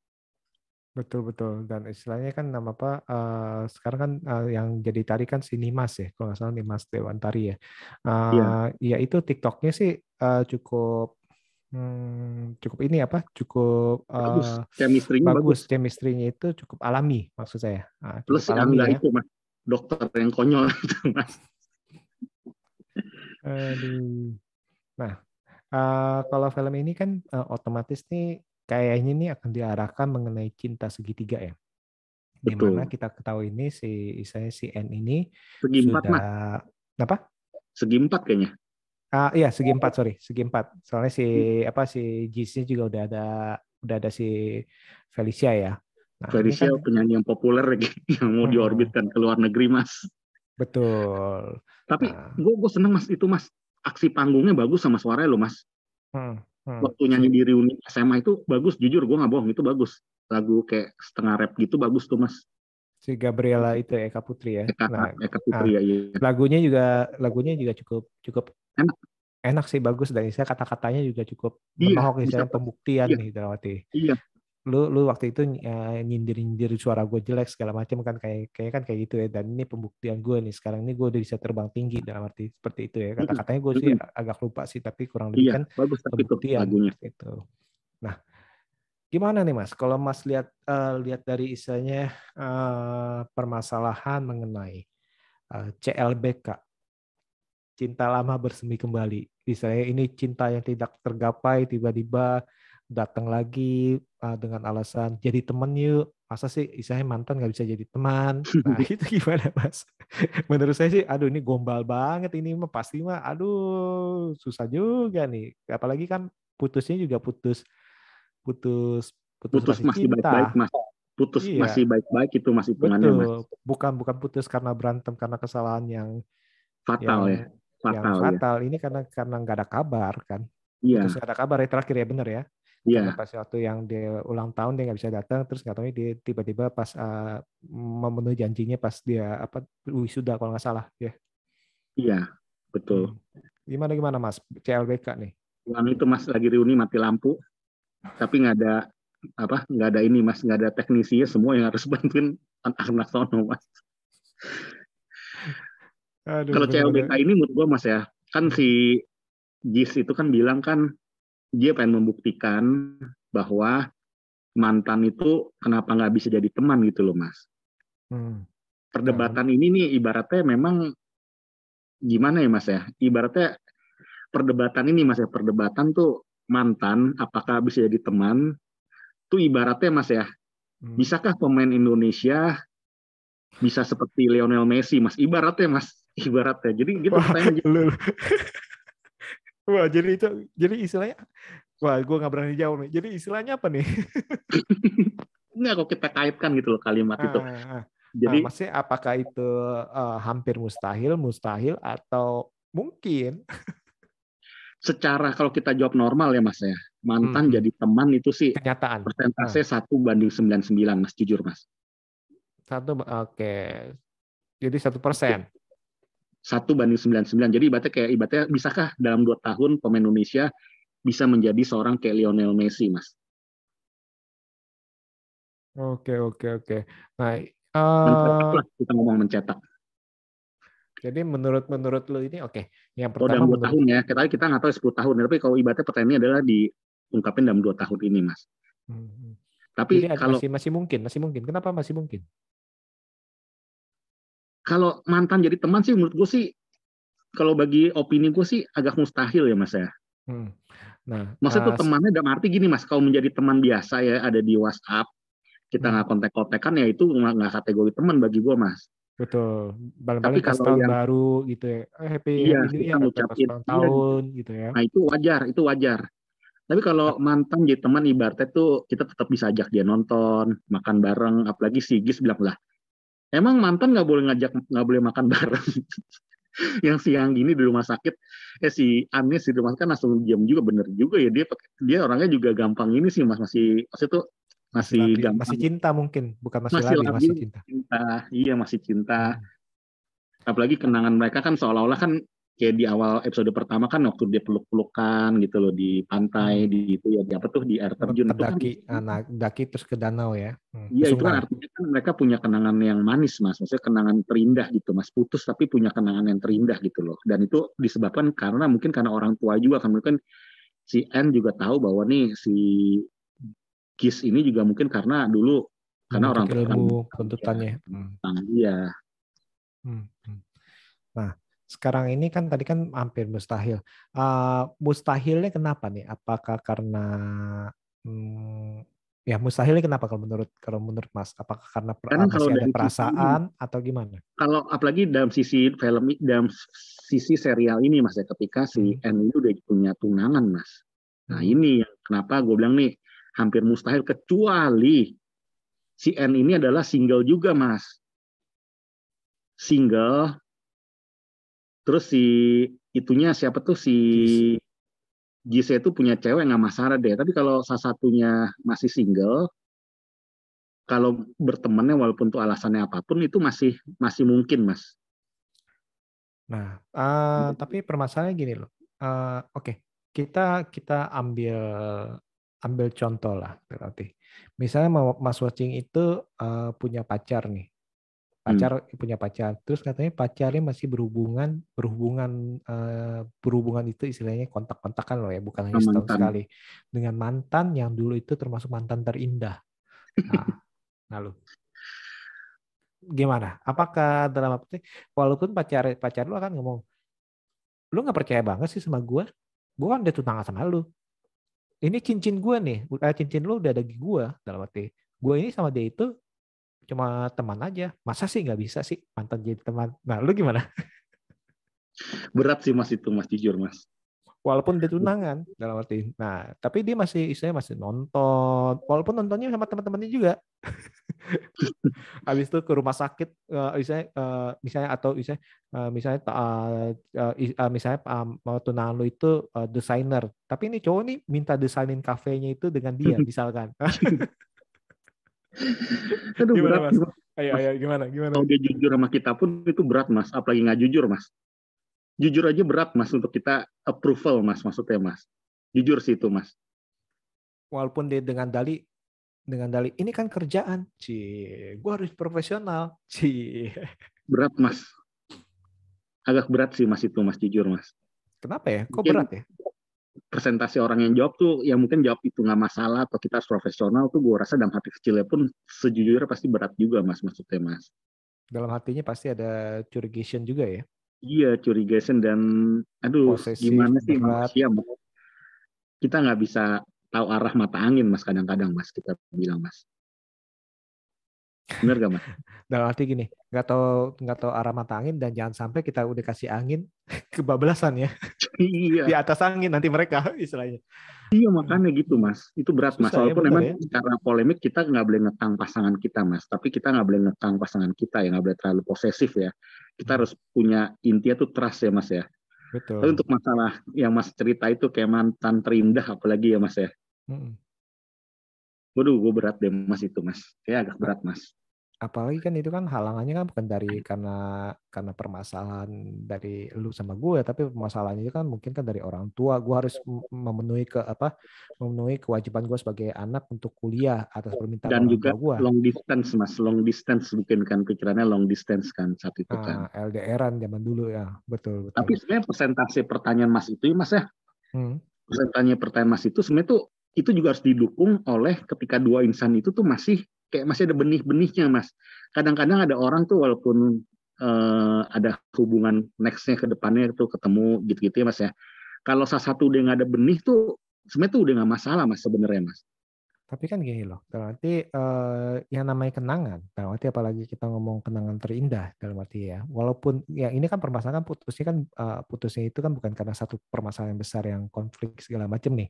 Betul betul. Dan istilahnya kan nama apa eh, sekarang kan eh, yang jadi tari kan si Nimas ya kalau nggak salah Nimas Dewantari ya. Iya. Eh, ya itu TikToknya sih eh, cukup hmm, cukup ini apa cukup bagus. chemistry-nya bagus, bagus chemistry-nya itu cukup alami maksud saya. Plus alami Angga ya. itu mas. Dokter yang konyol itu mas Aduh. Nah, eh, kalau film ini kan eh, otomatis nih kayaknya nih akan diarahkan mengenai cinta segitiga ya. Di Betul. mana kita ketahui ini si saya si N ini segi empat sudah apa? segi empat kayaknya Ah iya segi empat sorry segi empat. Soalnya si apa si Jisnya juga udah ada udah ada si Felicia ya. Nah, ini Felicia kan- penyanyi yang populer lagi yang mau Hmm. diorbitkan ke luar negeri mas betul. tapi Nah. gue gue seneng mas itu mas aksi panggungnya bagus sama suaranya lo mas Hmm, hmm. waktu nyanyi di reuni SMA itu bagus jujur gue nggak bohong itu bagus lagu kayak setengah rap gitu bagus tuh mas Si Gabriela itu Eka Putri ya. Eka, Nah, Eka Putri ya iya lagunya juga lagunya juga cukup cukup Enak. enak sih bagus dan saya kata-katanya juga cukup Iya, menohok misalnya pembuktian iya. nih iya Lu lu waktu itu eh, nyindir-nyindir suara gue jelek segala macam kan kayak kayak kan kayak gitu ya dan ini pembuktian gue nih sekarang ini gue udah bisa terbang tinggi dalam arti seperti itu ya kata-katanya gue sih agak lupa sih tapi kurang lebih iya kan bagus pembuktian lagunya gitu. Nah, gimana nih Mas? Kalau Mas lihat eh, lihat dari istilahnya eh, permasalahan mengenai eh, CLBK, cinta lama bersemi kembali. Misalnya ini cinta yang tidak tergapai tiba-tiba datang lagi eh, dengan alasan jadi temen yuk. Masa sih istilahnya mantan nggak bisa jadi teman? Nah itu gimana mas? Menurut saya sih, aduh ini gombal banget ini mah pasti mah, aduh susah juga nih. Apalagi kan putusnya juga putus putus putus, putus masih masih baik-baik mas putus Iya. masih baik-baik itu mas hitungannya mas bukan bukan putus karena berantem karena kesalahan yang fatal yang, ya fatal yang ya fatal. Ini karena karena nggak ada kabar kan. iya Terus nggak ada kabar ya terakhir ya bener ya. Iya Karena pas waktu yang dia ulang tahun dia nggak bisa datang, terus nggak tahu dia tiba-tiba pas uh, memenuhi janjinya pas dia apa wisuda kalau nggak salah ya. iya betul Hmm. Gimana gimana mas CLBK nih? Yang itu mas lagi reuni mati lampu tapi nggak ada apa nggak ada ini mas nggak ada teknisinya semua yang harus bantuin anak-anak sono mas Aduh, kalau. CLBK ini menurut gua mas ya kan si Jis itu kan bilang kan dia pengen membuktikan bahwa mantan itu kenapa nggak bisa jadi teman gitu loh mas. Hmm. perdebatan ini nih ibaratnya memang gimana ya mas ya? Ibaratnya perdebatan ini mas ya perdebatan tuh mantan apakah bisa jadi teman? Tuh ibaratnya mas ya Hmm. bisakah pemain Indonesia bisa seperti Lionel Messi mas? Ibaratnya mas. Ibaratnya. Jadi gitu Wah, pertanyaan. Wah, jadi itu jadi istilahnya Wah, gue nggak berani jawab nih. Jadi istilahnya apa nih? nggak kok kita kaitkan gitu loh kalimat itu Ah, ah. jadi Nah, maksudnya apakah itu eh, hampir mustahil, mustahil atau mungkin? secara kalau kita jawab normal ya mas ya mantan Hmm. jadi teman itu sih Kenyataan. persentase satu banding 99 mas jujur mas Satu, oke. Jadi satu persen. Satu banding 99. Jadi ibaratnya kayak ibaratnya bisakah dalam dua tahun pemain Indonesia bisa menjadi seorang kayak Lionel Messi, Mas? Oke, oke, oke. Nah, lah, kita ngomong mencetak. jadi menurut menurut lu ini oke. Yang Kalau pertama dalam dua menurut tahun ya, kita kita nggak tahu 10 tahun. Tapi kalau ibaratnya pertanyaannya adalah diungkapin dalam dua tahun ini, Mas. Hmm, hmm. Tapi Jadi kalau masih masih mungkin, masih mungkin. Kenapa masih mungkin? Kalau mantan jadi teman sih menurut gue sih kalau bagi opini gue sih agak mustahil ya mas ya. Hmm. Nah, Maksudnya tuh uh, temannya dalam arti gini mas, kalau menjadi teman biasa ya ada di WhatsApp, kita Hmm. nggak kontak-kontakan ya itu nggak kategori teman bagi gue mas. betul. Pas kalau tahun yang- baru gitu ya. Eh, happy Iya, happy new kita pas ngucapin, ulang iya. tahun gitu ya. Nah itu wajar, itu wajar. Tapi kalau mantan jadi teman ibaratnya tuh kita tetap bisa ajak dia nonton, makan bareng. Apalagi si Gis bilang lah, emang mantan nggak boleh ngajak, nggak boleh makan bareng. yang siang gini di rumah sakit, eh si Anis di rumah sakit kan langsung diam juga, bener juga ya dia dia orangnya juga gampang ini sih mas masih masih tuh masih labil. gampang masih cinta mungkin, bukan masih, Masih labil, masih cinta. cinta, iya masih cinta. Hmm. Apalagi kenangan mereka kan seolah-olah kan kayak di awal episode pertama kan waktu dia peluk-pelukan gitu loh di pantai di itu ya di apa tuh di air terjun itu kan anak daki terus ke danau ya. Hmm, Iya itu kan artinya kan mereka punya kenangan yang manis mas, maksudnya kenangan terindah gitu mas, putus tapi punya kenangan yang terindah gitu loh. Dan itu disebabkan karena mungkin karena orang tua juga kan mungkin si N juga tahu bahwa nih si Kis ini juga mungkin karena dulu karena orang tua kan- tuntutannya. Hmm. dia. Hmm, hmm. Nah, sekarang ini kan tadi kan hampir mustahil. Uh, mustahilnya kenapa nih? Apakah karena hmm, ya mustahilnya kenapa kalau menurut kalau menurut Mas? Apakah karena kalau ada dari sisi- perasaan atau gimana? Kalau apalagi dalam sisi film dalam sisi serial ini mas ya ketika si N ini udah punya tunangan mas. Nah Hmm. ini yang kenapa gue bilang nih hampir mustahil kecuali si N ini adalah single juga mas. Single. Terus si itunya siapa tuh si Gise itu punya cewek nggak masalah deh. Tapi kalau salah satunya masih single, kalau bertemannya walaupun tuh alasannya apa pun itu masih masih mungkin mas. Nah, eh, tapi permasalahannya gini loh. Eh, Oke, kita kita ambil ambil contoh lah berarti. Misalnya Mas Watching itu eh, punya pacar nih, pacar punya pacar, terus katanya pacarnya masih berhubungan berhubungan eh, berhubungan itu istilahnya kontak-kontakan loh ya, bukan hanya setahun sekali dengan mantan yang dulu itu termasuk mantan terindah. Nah, lalu gimana? Apakah dalam apa? Walaupun pacar pacar lu akan ngomong, lu nggak percaya banget sih sama gue, gue kan udah tunangan sama lu. Ini cincin gue nih, eh, cincin lu udah ada di gue dalam arti. Gue ini sama dia itu cuma teman aja. Masa sih nggak bisa sih mantan jadi teman? Nah, lu gimana? Berat sih mas itu mas jujur mas. Walaupun dia tunangan dalam arti. Nah, tapi dia masih istilahnya masih nonton. Walaupun nontonnya sama teman-temannya juga. Habis itu ke rumah sakit misalnya eh, misalnya atau misalnya eh, misalnya eh, eh, is- eh, misalnya eh, mau tunangan lu itu desainer. Tapi ini cowok nih minta desainin kafenya itu dengan dia misalkan. Aduh Gimana, berat. Mas? Mas. ayo ayo gimana gimana? Kalau dia jujur sama kita pun itu berat mas. Apalagi nggak jujur mas. Jujur aja berat mas untuk kita approval mas maksudnya mas. Jujur sih itu mas. Walaupun dia dengan dali dengan dali ini kan kerjaan, cie, gua harus profesional, cie. Berat mas. Agak berat sih mas itu mas jujur mas. Kenapa ya? Kok Mungkin- berat ya? Presentasi orang yang jawab tuh ya mungkin jawab itu nggak masalah atau kita harus profesional tuh gue rasa dalam hati kecilnya pun sejujurnya pasti berat juga mas maksudnya mas. Dalam hatinya pasti ada curigation juga ya. Iya curigation dan aduh Posesif, gimana sih berat. manusia kita nggak bisa tahu arah mata angin mas kadang-kadang mas kita bilang mas. Bener gak mas? Dalam arti gini, nggak tahu nggak tahu arah mata angin dan jangan sampai kita udah kasih angin kebablasan ya iya. di atas angin nanti mereka istilahnya. Iya makanya gitu mas, itu berat mas. Susah ya, Walaupun bener memang ya. secara polemik kita nggak boleh ngekang pasangan kita mas, tapi kita nggak boleh ngekang pasangan kita ya, nggak boleh terlalu posesif ya. Kita Hmm. harus punya intinya tuh trust ya mas ya. Betul. Tapi untuk masalah yang mas cerita itu kayak mantan terindah apalagi ya mas ya. Mm-mm. Waduh, gue berat deh mas itu mas, kayak agak berat mas. Apalagi kan itu kan halangannya kan bukan dari karena karena permasalahan dari lu sama gue, tapi permasalahannya kan mungkin kan dari orang tua. Gue harus m- memenuhi ke apa? Memenuhi kewajiban gue sebagai anak untuk kuliah atas permintaan Dan orang juga tua gue. long distance mas, long distance mungkin kan pikirannya long distance kan saat itu kan. Nah, LDRan zaman dulu ya, betul betul. Tapi sebenarnya persentase pertanyaan mas itu ya mas ya, Hmm. persentasenya pertanyaan mas itu sebenarnya tuh itu juga harus didukung oleh ketika dua insan itu tuh masih kayak masih ada benih-benihnya mas. Kadang-kadang ada orang tuh walaupun eh, ada hubungan nextnya ke depannya itu ketemu gitu-gitu ya mas ya kalau salah satu udah nggak ada benih tuh sebenarnya tuh udah nggak masalah mas sebenarnya mas Tapi kan gini loh, dalam arti eh, yang namanya kenangan, dalam arti apalagi kita ngomong kenangan terindah dalam arti ya, walaupun ya ini kan permasalahan putusnya kan eh, putusnya itu kan bukan karena satu permasalahan besar yang konflik segala macam nih.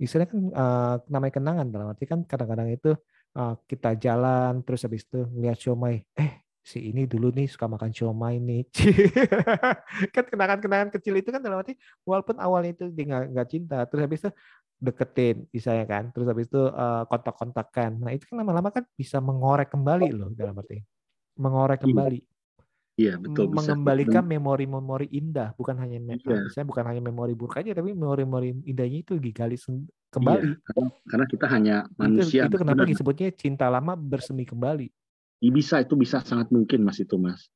Istilahnya kan eh, namanya kenangan dalam arti kan kadang-kadang itu eh, kita jalan terus habis itu ngeliat siomay, eh si ini dulu nih suka makan siomay nih. kan kenangan-kenangan kecil itu kan dalam arti walaupun awalnya itu dia nggak cinta, terus habis itu deketin misalnya kan? Terus habis itu eh, kontak-kontakan. Nah itu kan lama-lama kan bisa mengorek kembali loh dalam arti. Mengorek Iya, kembali. Iya betul bisa mengembalikan memori-memori indah. Bukan hanya Iya. misalnya bukan hanya memori buruk aja tapi memori-memori indahnya itu digali Iya, kembali. karena, karena kita hanya itu manusia itu Mas. kenapa Benar. disebutnya cinta lama bersemi kembali. Iya, bisa itu bisa sangat mungkin mas itu mas.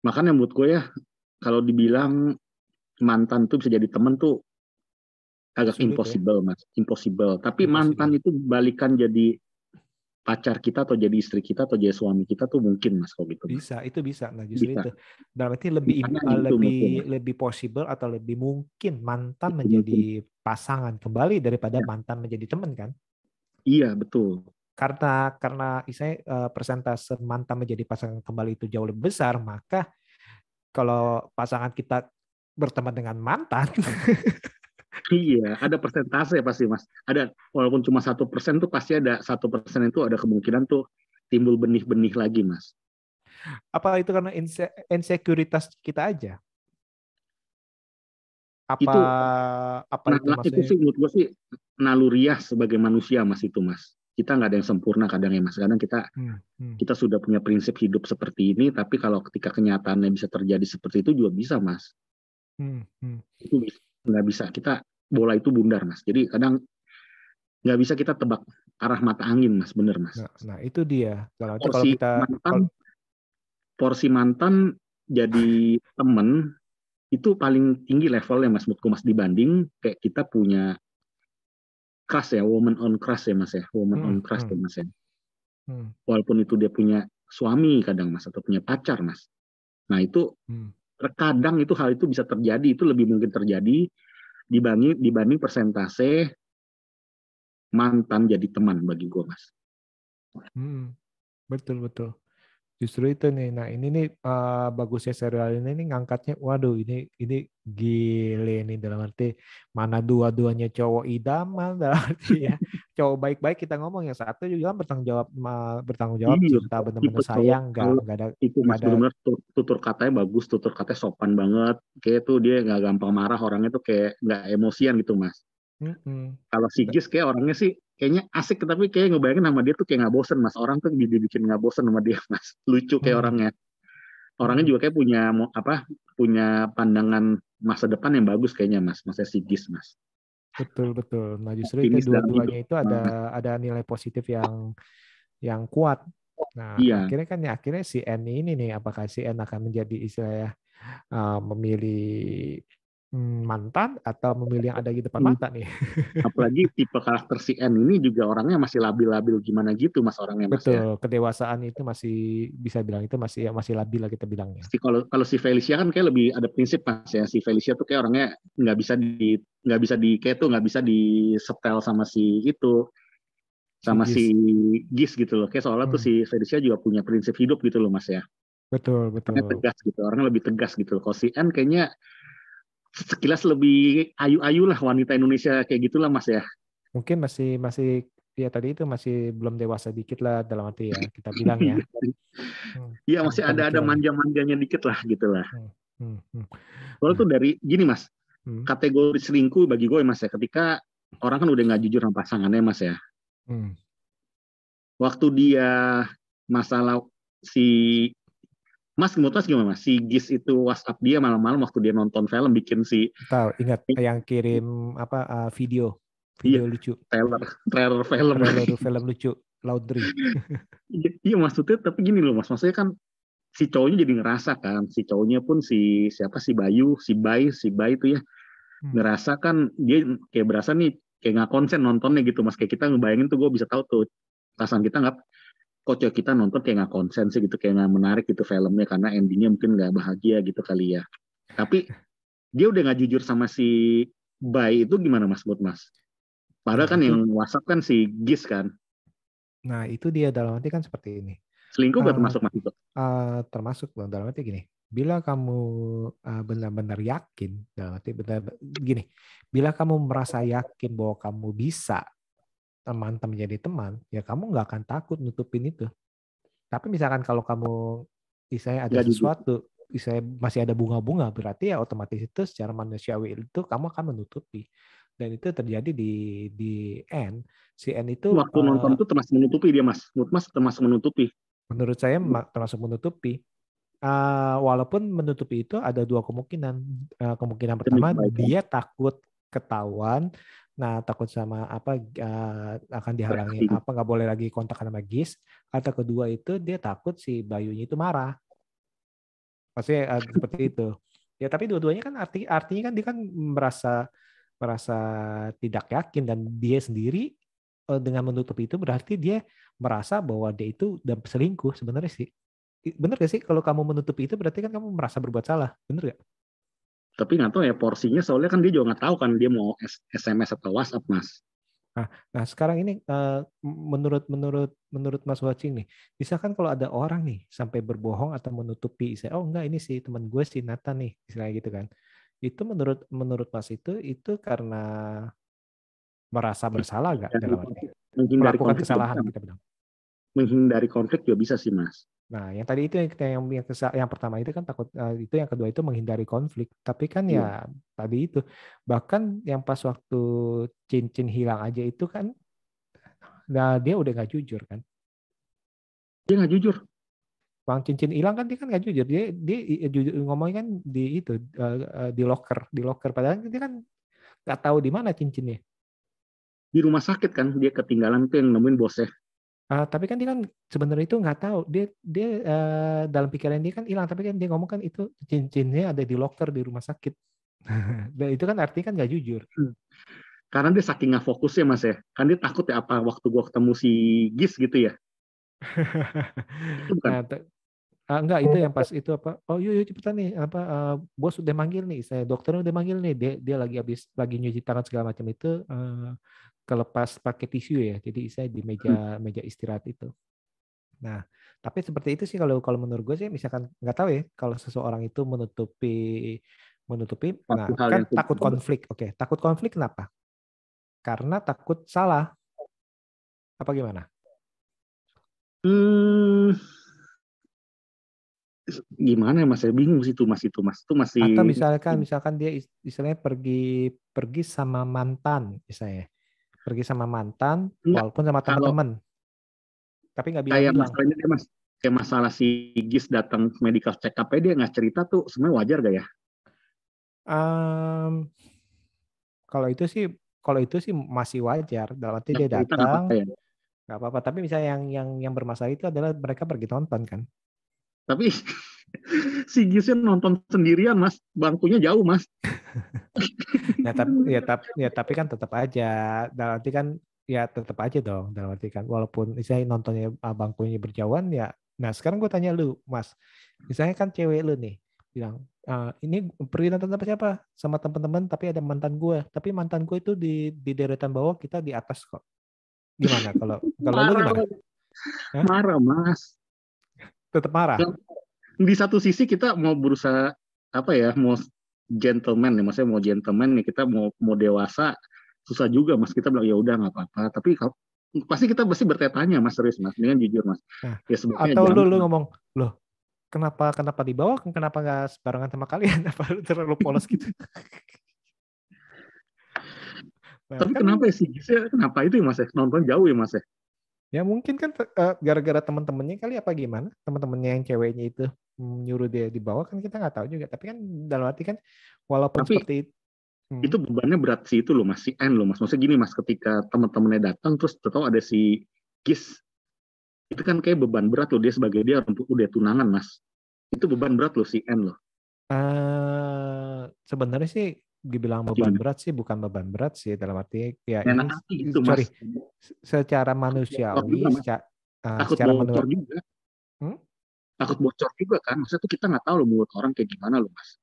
Makanya menurut gue ya kalau dibilang mantan tuh bisa jadi temen tuh agak Sulit ya. impossible mas impossible tapi Impossible. mantan itu balikan jadi pacar kita atau jadi istri kita atau jadi suami kita tuh mungkin mas kalau gitu Mas. bisa itu bisa nah justru Bisa. itu dalam arti lebih uh, itu lebih mungkin. lebih possible atau lebih mungkin mantan Itu menjadi pasangan kembali daripada Ya. mantan menjadi teman kan iya betul karena karena saya persentase mantan menjadi pasangan kembali itu jauh lebih besar maka kalau pasangan kita berteman dengan mantan iya ada persentase pasti mas. Ada walaupun cuma satu persen tuh pasti ada satu persen itu ada kemungkinan tuh timbul benih-benih lagi mas. Apa itu karena inse- insekuritas kita aja? Apa Itu- apa nah, itu nah, itu maksudnya? sih menurut gue sih naluriah sebagai manusia mas itu mas. Kita nggak ada yang sempurna kadang ya mas. Kadang kita Hmm, hmm. kita sudah punya prinsip hidup seperti ini tapi kalau ketika kenyataannya bisa terjadi seperti itu juga bisa mas. Hmm, hmm. itu bisa- nggak bisa. Kita bola itu bundar mas. Jadi kadang nggak bisa kita tebak arah mata angin mas. Bener mas. Nah, nah itu dia. Kalau itu kalau porsi kita mantan kalau- porsi mantan jadi temen itu paling tinggi levelnya mas menurutku mas dibanding kayak kita punya crush ya woman on crush ya mas ya. Woman Hmm, on crush hmm. ya mas ya. Hmm, walaupun itu dia punya suami kadang mas atau punya pacar mas. Nah itu hmm. terkadang itu hal itu bisa terjadi. Itu lebih mungkin terjadi dibanding dibanding persentase mantan jadi teman bagi gue mas Hmm, betul betul. Justru itu nih. Nah ini nih eh, bagusnya serial ini nih ngangkatnya. Waduh ini ini gile nih dalam arti mana dua-duanya cowok idaman dalam arti ya cowok baik-baik kita ngomong yang satu juga kan bertanggung jawab bertanggung jawab Iya, cinta benar-benar sayang nggak nggak ada itu mas tutur, tutur katanya bagus tutur katanya sopan banget kayak tuh dia nggak gampang marah orangnya tuh kayak nggak emosian gitu mas Mm-mm. kalau si Gis kayak orangnya sih kayaknya asik tapi kayak ngebayangin sama dia tuh kayak nggak bosen mas orang tuh dibikin nggak bosen sama dia mas lucu kayak Hmm. orangnya orangnya juga kayak punya apa punya pandangan masa depan yang bagus kayaknya mas masnya si Gis mas Betul betul. Nah justru itu Optimis dalam dua-duanya itu ada ada nilai positif yang yang kuat. Nah Iya. akhirnya kan ya akhirnya si N ini nih apakah si N akan menjadi istilahnya uh, memilih mantan atau memilih yang ada di depan Hmm. mata nih? apalagi tipe karakter si N ini juga orangnya masih labil-labil gimana gitu mas orangnya mas ya Betul. Kedewasaan itu masih bisa bilang itu masih ya masih labil lah kita bilangnya. Si kalau kalau si Felicia kan kayak lebih ada prinsip mas ya si Felicia tuh kayak orangnya nggak bisa di nggak bisa di kayak tuh nggak bisa di setel sama si itu sama Si si Gis gitu loh kayak soalnya tuh Hmm. si Felicia juga punya prinsip hidup gitu loh mas ya Betul betul. orangnya tegas gitu orangnya lebih tegas gitu loh kalau si N kayaknya sekilas lebih ayu-ayu lah wanita Indonesia kayak gitulah mas ya Mungkin masih masih ya tadi itu masih belum dewasa dikit lah dalam arti ya kita bilang ya. Hmm. Iya masih Bukan ada ada manja-manjanya dikit lah gitu lah Hmm, hmm. Soalnya tuh dari gini mas Hmm. kategori selingkuh bagi gue mas ya ketika orang kan udah nggak jujur sama pasangannya mas ya Hmm. waktu dia masalah si Mas menurut Mas gimana Mas? Si Gis itu WhatsApp dia malam-malam waktu dia nonton film bikin si Tahu, ingat yang kirim apa uh, video video lucu, trailer trailer film. trailer film lucu, Laundry. Iya, iya maksudnya tapi gini loh Mas, maksudnya kan si cowoknya jadi ngerasa kan, si cowoknya pun si siapa si Bayu, si Bay, si Bay itu ya Hmm. ngerasa kan dia kayak berasa nih kayak nggak konsen nontonnya gitu Mas. Kayak kita ngebayangin tuh gue bisa tahu tuh perasaan kita nggak kok cewek kita nonton kayak nggak konsen sih gitu kayak nggak menarik gitu filmnya karena endingnya mungkin nggak bahagia gitu kali ya tapi dia udah nggak jujur sama si Bay itu gimana mas buat mas padahal kan yang WhatsApp kan si Gis kan Nah, itu dia dalam arti kan seperti ini. selingkuh nggak Ah. termasuk mas itu Eh, termasuk Bang, dalam arti gini. Bila kamu eh, benar-benar yakin, dalam arti benar gini, bila kamu merasa yakin bahwa kamu bisa teman teman menjadi teman, ya kamu nggak akan takut nutupin itu. Tapi misalkan kalau kamu misalnya ada jujur. sesuatu, misalnya masih ada bunga-bunga, berarti ya otomatis itu secara manusiawi itu kamu akan menutupi. Dan itu terjadi di di N. Si N itu waktu eh, nonton itu termasuk menutupi dia mas menurut mas termasuk menutupi menurut saya ma- termasuk menutupi. Uh, walaupun menutupi itu ada dua kemungkinan. Uh, kemungkinan pertama dia takut ketahuan, nah takut sama apa uh, akan dihalangi apa nggak boleh lagi kontak sama Gis. Atau kedua itu dia takut si Bayunya itu marah. Maksudnya uh, seperti itu. Ya tapi dua-duanya kan arti artinya kan dia kan merasa merasa tidak yakin dan dia sendiri eh, dengan menutupi itu berarti dia merasa bahwa dia itu udah selingkuh sebenarnya sih. Bener gak sih kalau kamu menutupi itu berarti kan kamu merasa berbuat salah, bener gak? Tapi nggak tahu ya porsinya soalnya kan dia juga nggak tahu kan dia mau SMS atau WhatsApp mas. Nah sekarang ini eh, menurut menurut menurut Mas Watching nih, misalkan kalau ada orang nih sampai berbohong atau menutupi, saya oh enggak ini sih teman gue si Nathan nih, misalnya gitu kan, itu menurut menurut Mas itu itu karena merasa bersalah gak dalam arti melakukan kesalahan kita bilang. Menghindari konflik juga bisa sih mas Nah, yang tadi itu yang yang yang, yang pertama itu kan takut eh, itu yang kedua itu menghindari konflik. Tapi kan ya tadi itu bahkan yang pas waktu cincin hilang aja itu kan nah dia udah nggak jujur kan. dia nggak jujur Bang cincin hilang kan dia kan nggak jujur. Dia dia jujur ngomongnya kan di itu eh, eh, di locker, di locker padahal dia kan nggak tahu di mana cincinnya. di rumah sakit kan dia ketinggalan tuh yang nemuin bosnya Ah, tapi kan dia kan sebenarnya itu nggak tahu. Dia dia eh, dalam pikiran dia kan hilang. Tapi kan dia ngomong kan itu cincinnya ada di locker di rumah sakit. Dan itu kan artinya kan nggak jujur. Karena dia saking nggak fokusnya mas ya. Kan dia takut ya apa waktu gua ketemu si Gis gitu ya? Itu bukan? Nah, ah, enggak itu yang pas itu apa oh yuk, yuk cepetan nih apa eh, bos udah manggil nih saya dokternya udah manggil nih dia dia lagi habis lagi nyuci tangan segala macam itu eh, kelepas pakai tisu ya jadi saya di meja meja istirahat itu. Nah tapi seperti itu sih kalau kalau menurut gue sih misalkan nggak tahu ya kalau seseorang itu menutupi menutupi nah kan takut konflik oke takut konflik kenapa? Karena takut salah. Apa gimana? Hmm, gimana ya mas? Ya bingung sih itu mas itu mas. Itu masih Atau misalkan misalkan dia is- istilahnya pergi pergi sama mantan misalnya. Pergi sama mantan Enggak, walaupun sama teman-teman. Tapi nggak kayak bilang-bilang. masalahnya dia mas kayak masalah si Gis datang medical check up dia nggak cerita tuh sebenarnya wajar gak ya Em, kalau itu sih kalau itu sih masih wajar. Dalam arti dia nggak datang apa-apa ya nggak apa-apa. Tapi misalnya yang yang yang bermasalah itu adalah mereka pergi nonton kan. tapi si Gisnya nonton sendirian mas bangkunya jauh mas Ya tapi ya tapi ya tapi kan tetap aja. Dalam arti kan ya tetap aja dong. Dalam arti kan walaupun misalnya nontonnya bangkunya berjauhan ya. Nah sekarang gue tanya lu, Mas. Misalnya kan cewek lu nih bilang "Ah, ini pergi nonton apa siapa sama teman-teman tapi ada mantan gue. Tapi mantan gue itu di di deretan bawah kita di atas kok. Gimana kalau kalau lu gimana? Hah? marah mas Tetap marah. di satu sisi kita mau berusaha apa ya mau gentleman nih maksudnya mau gentleman nih kita mau mau dewasa susah juga mas. Kita bilang ya udah nggak apa-apa. Tapi kalau pasti kita pasti bertanya mas serius mas. Dengan jujur mas. Nah, ya Atau lu jangan. lu ngomong, loh kenapa kenapa di bawah kenapa nggak sebarengan sama kalian? Apa lu terlalu polos gitu? Nah, tapi kan- kenapa ya sih kenapa? Itu ya mas ya nonton jauh ya mas ya? Ya mungkin kan eh, gara-gara teman-temannya kali apa gimana? Teman-temannya yang ceweknya itu nyuruh dia di bawah kan kita nggak tahu juga. Tapi kan dalam arti kan walaupun Tapi seperti itu, Hmm. itu bebannya berat sih itu loh mas si N loh mas maksudnya gini mas ketika teman-temannya datang terus tahu ada si Gis itu kan kayak beban berat loh dia sebagai dia udah tunangan mas itu beban berat loh si N loh eh, sebenarnya sih dibilang beban Gimana? berat sih bukan beban berat sih dalam arti ya enak ini gitu sorry mas secara manusiawi, secara, uh, secara menurut juga Hmm? Takut bocor juga kan? Maksudnya tuh kita nggak tahu loh mulut orang kayak gimana loh mas.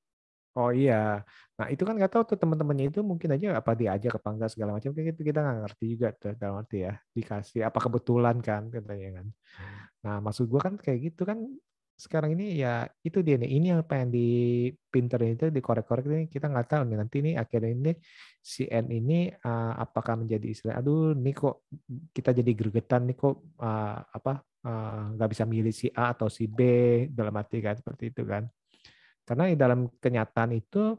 Oh iya, nah itu kan nggak tahu tuh teman-temannya itu mungkin aja apa diajak apa enggak segala macam. Kayak gitu kita nggak ngerti juga tuh dalam arti ya. Dikasih apa kebetulan kan katanya kan. Nah maksud gua kan kayak gitu kan sekarang ini ya itu dia nih. Ini yang di pinter itu dikorek-korek ini kita nggak tahu nih nanti ini akhirnya ini si N ini uh, apakah menjadi istilah aduh nih kok kita jadi gregetan nih kok uh, apa nggak bisa milih si A atau si B dalam arti kan seperti itu kan karena di dalam kenyataan itu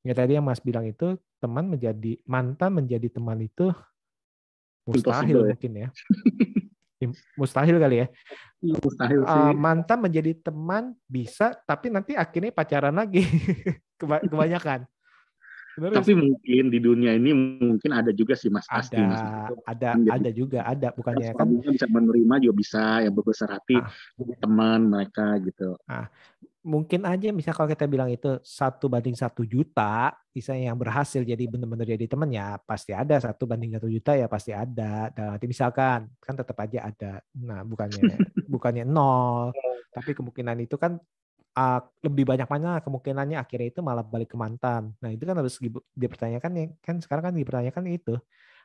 ya tadi yang Mas bilang itu teman menjadi mantan menjadi teman itu mustahil Impossible ya. mungkin ya mustahil kali ya Iya, mustahil sih Uh, mantan menjadi teman bisa, tapi nanti akhirnya pacaran lagi. Keba- Kebanyakan. Bener nggak tapi mungkin di dunia ini mungkin ada juga sih mas pasti mas ada, ada, Menjadi- ada juga, ada bukannya kan? bisa menerima juga bisa yang berbesar hati Ah. jadi teman mereka gitu Mungkin aja, misal kalau kita bilang itu satu banding satu juta, misalnya yang berhasil jadi benar-benar jadi teman ya pasti ada satu banding satu juta ya pasti ada. Dan nanti misalkan kan tetap aja ada. Nah bukannya bukannya nol, tapi kemungkinan itu kan uh, lebih banyak mana kemungkinannya akhirnya itu malah balik ke mantan. Nah itu kan harus di- dipertanyakan ya kan sekarang kan dipertanyakan itu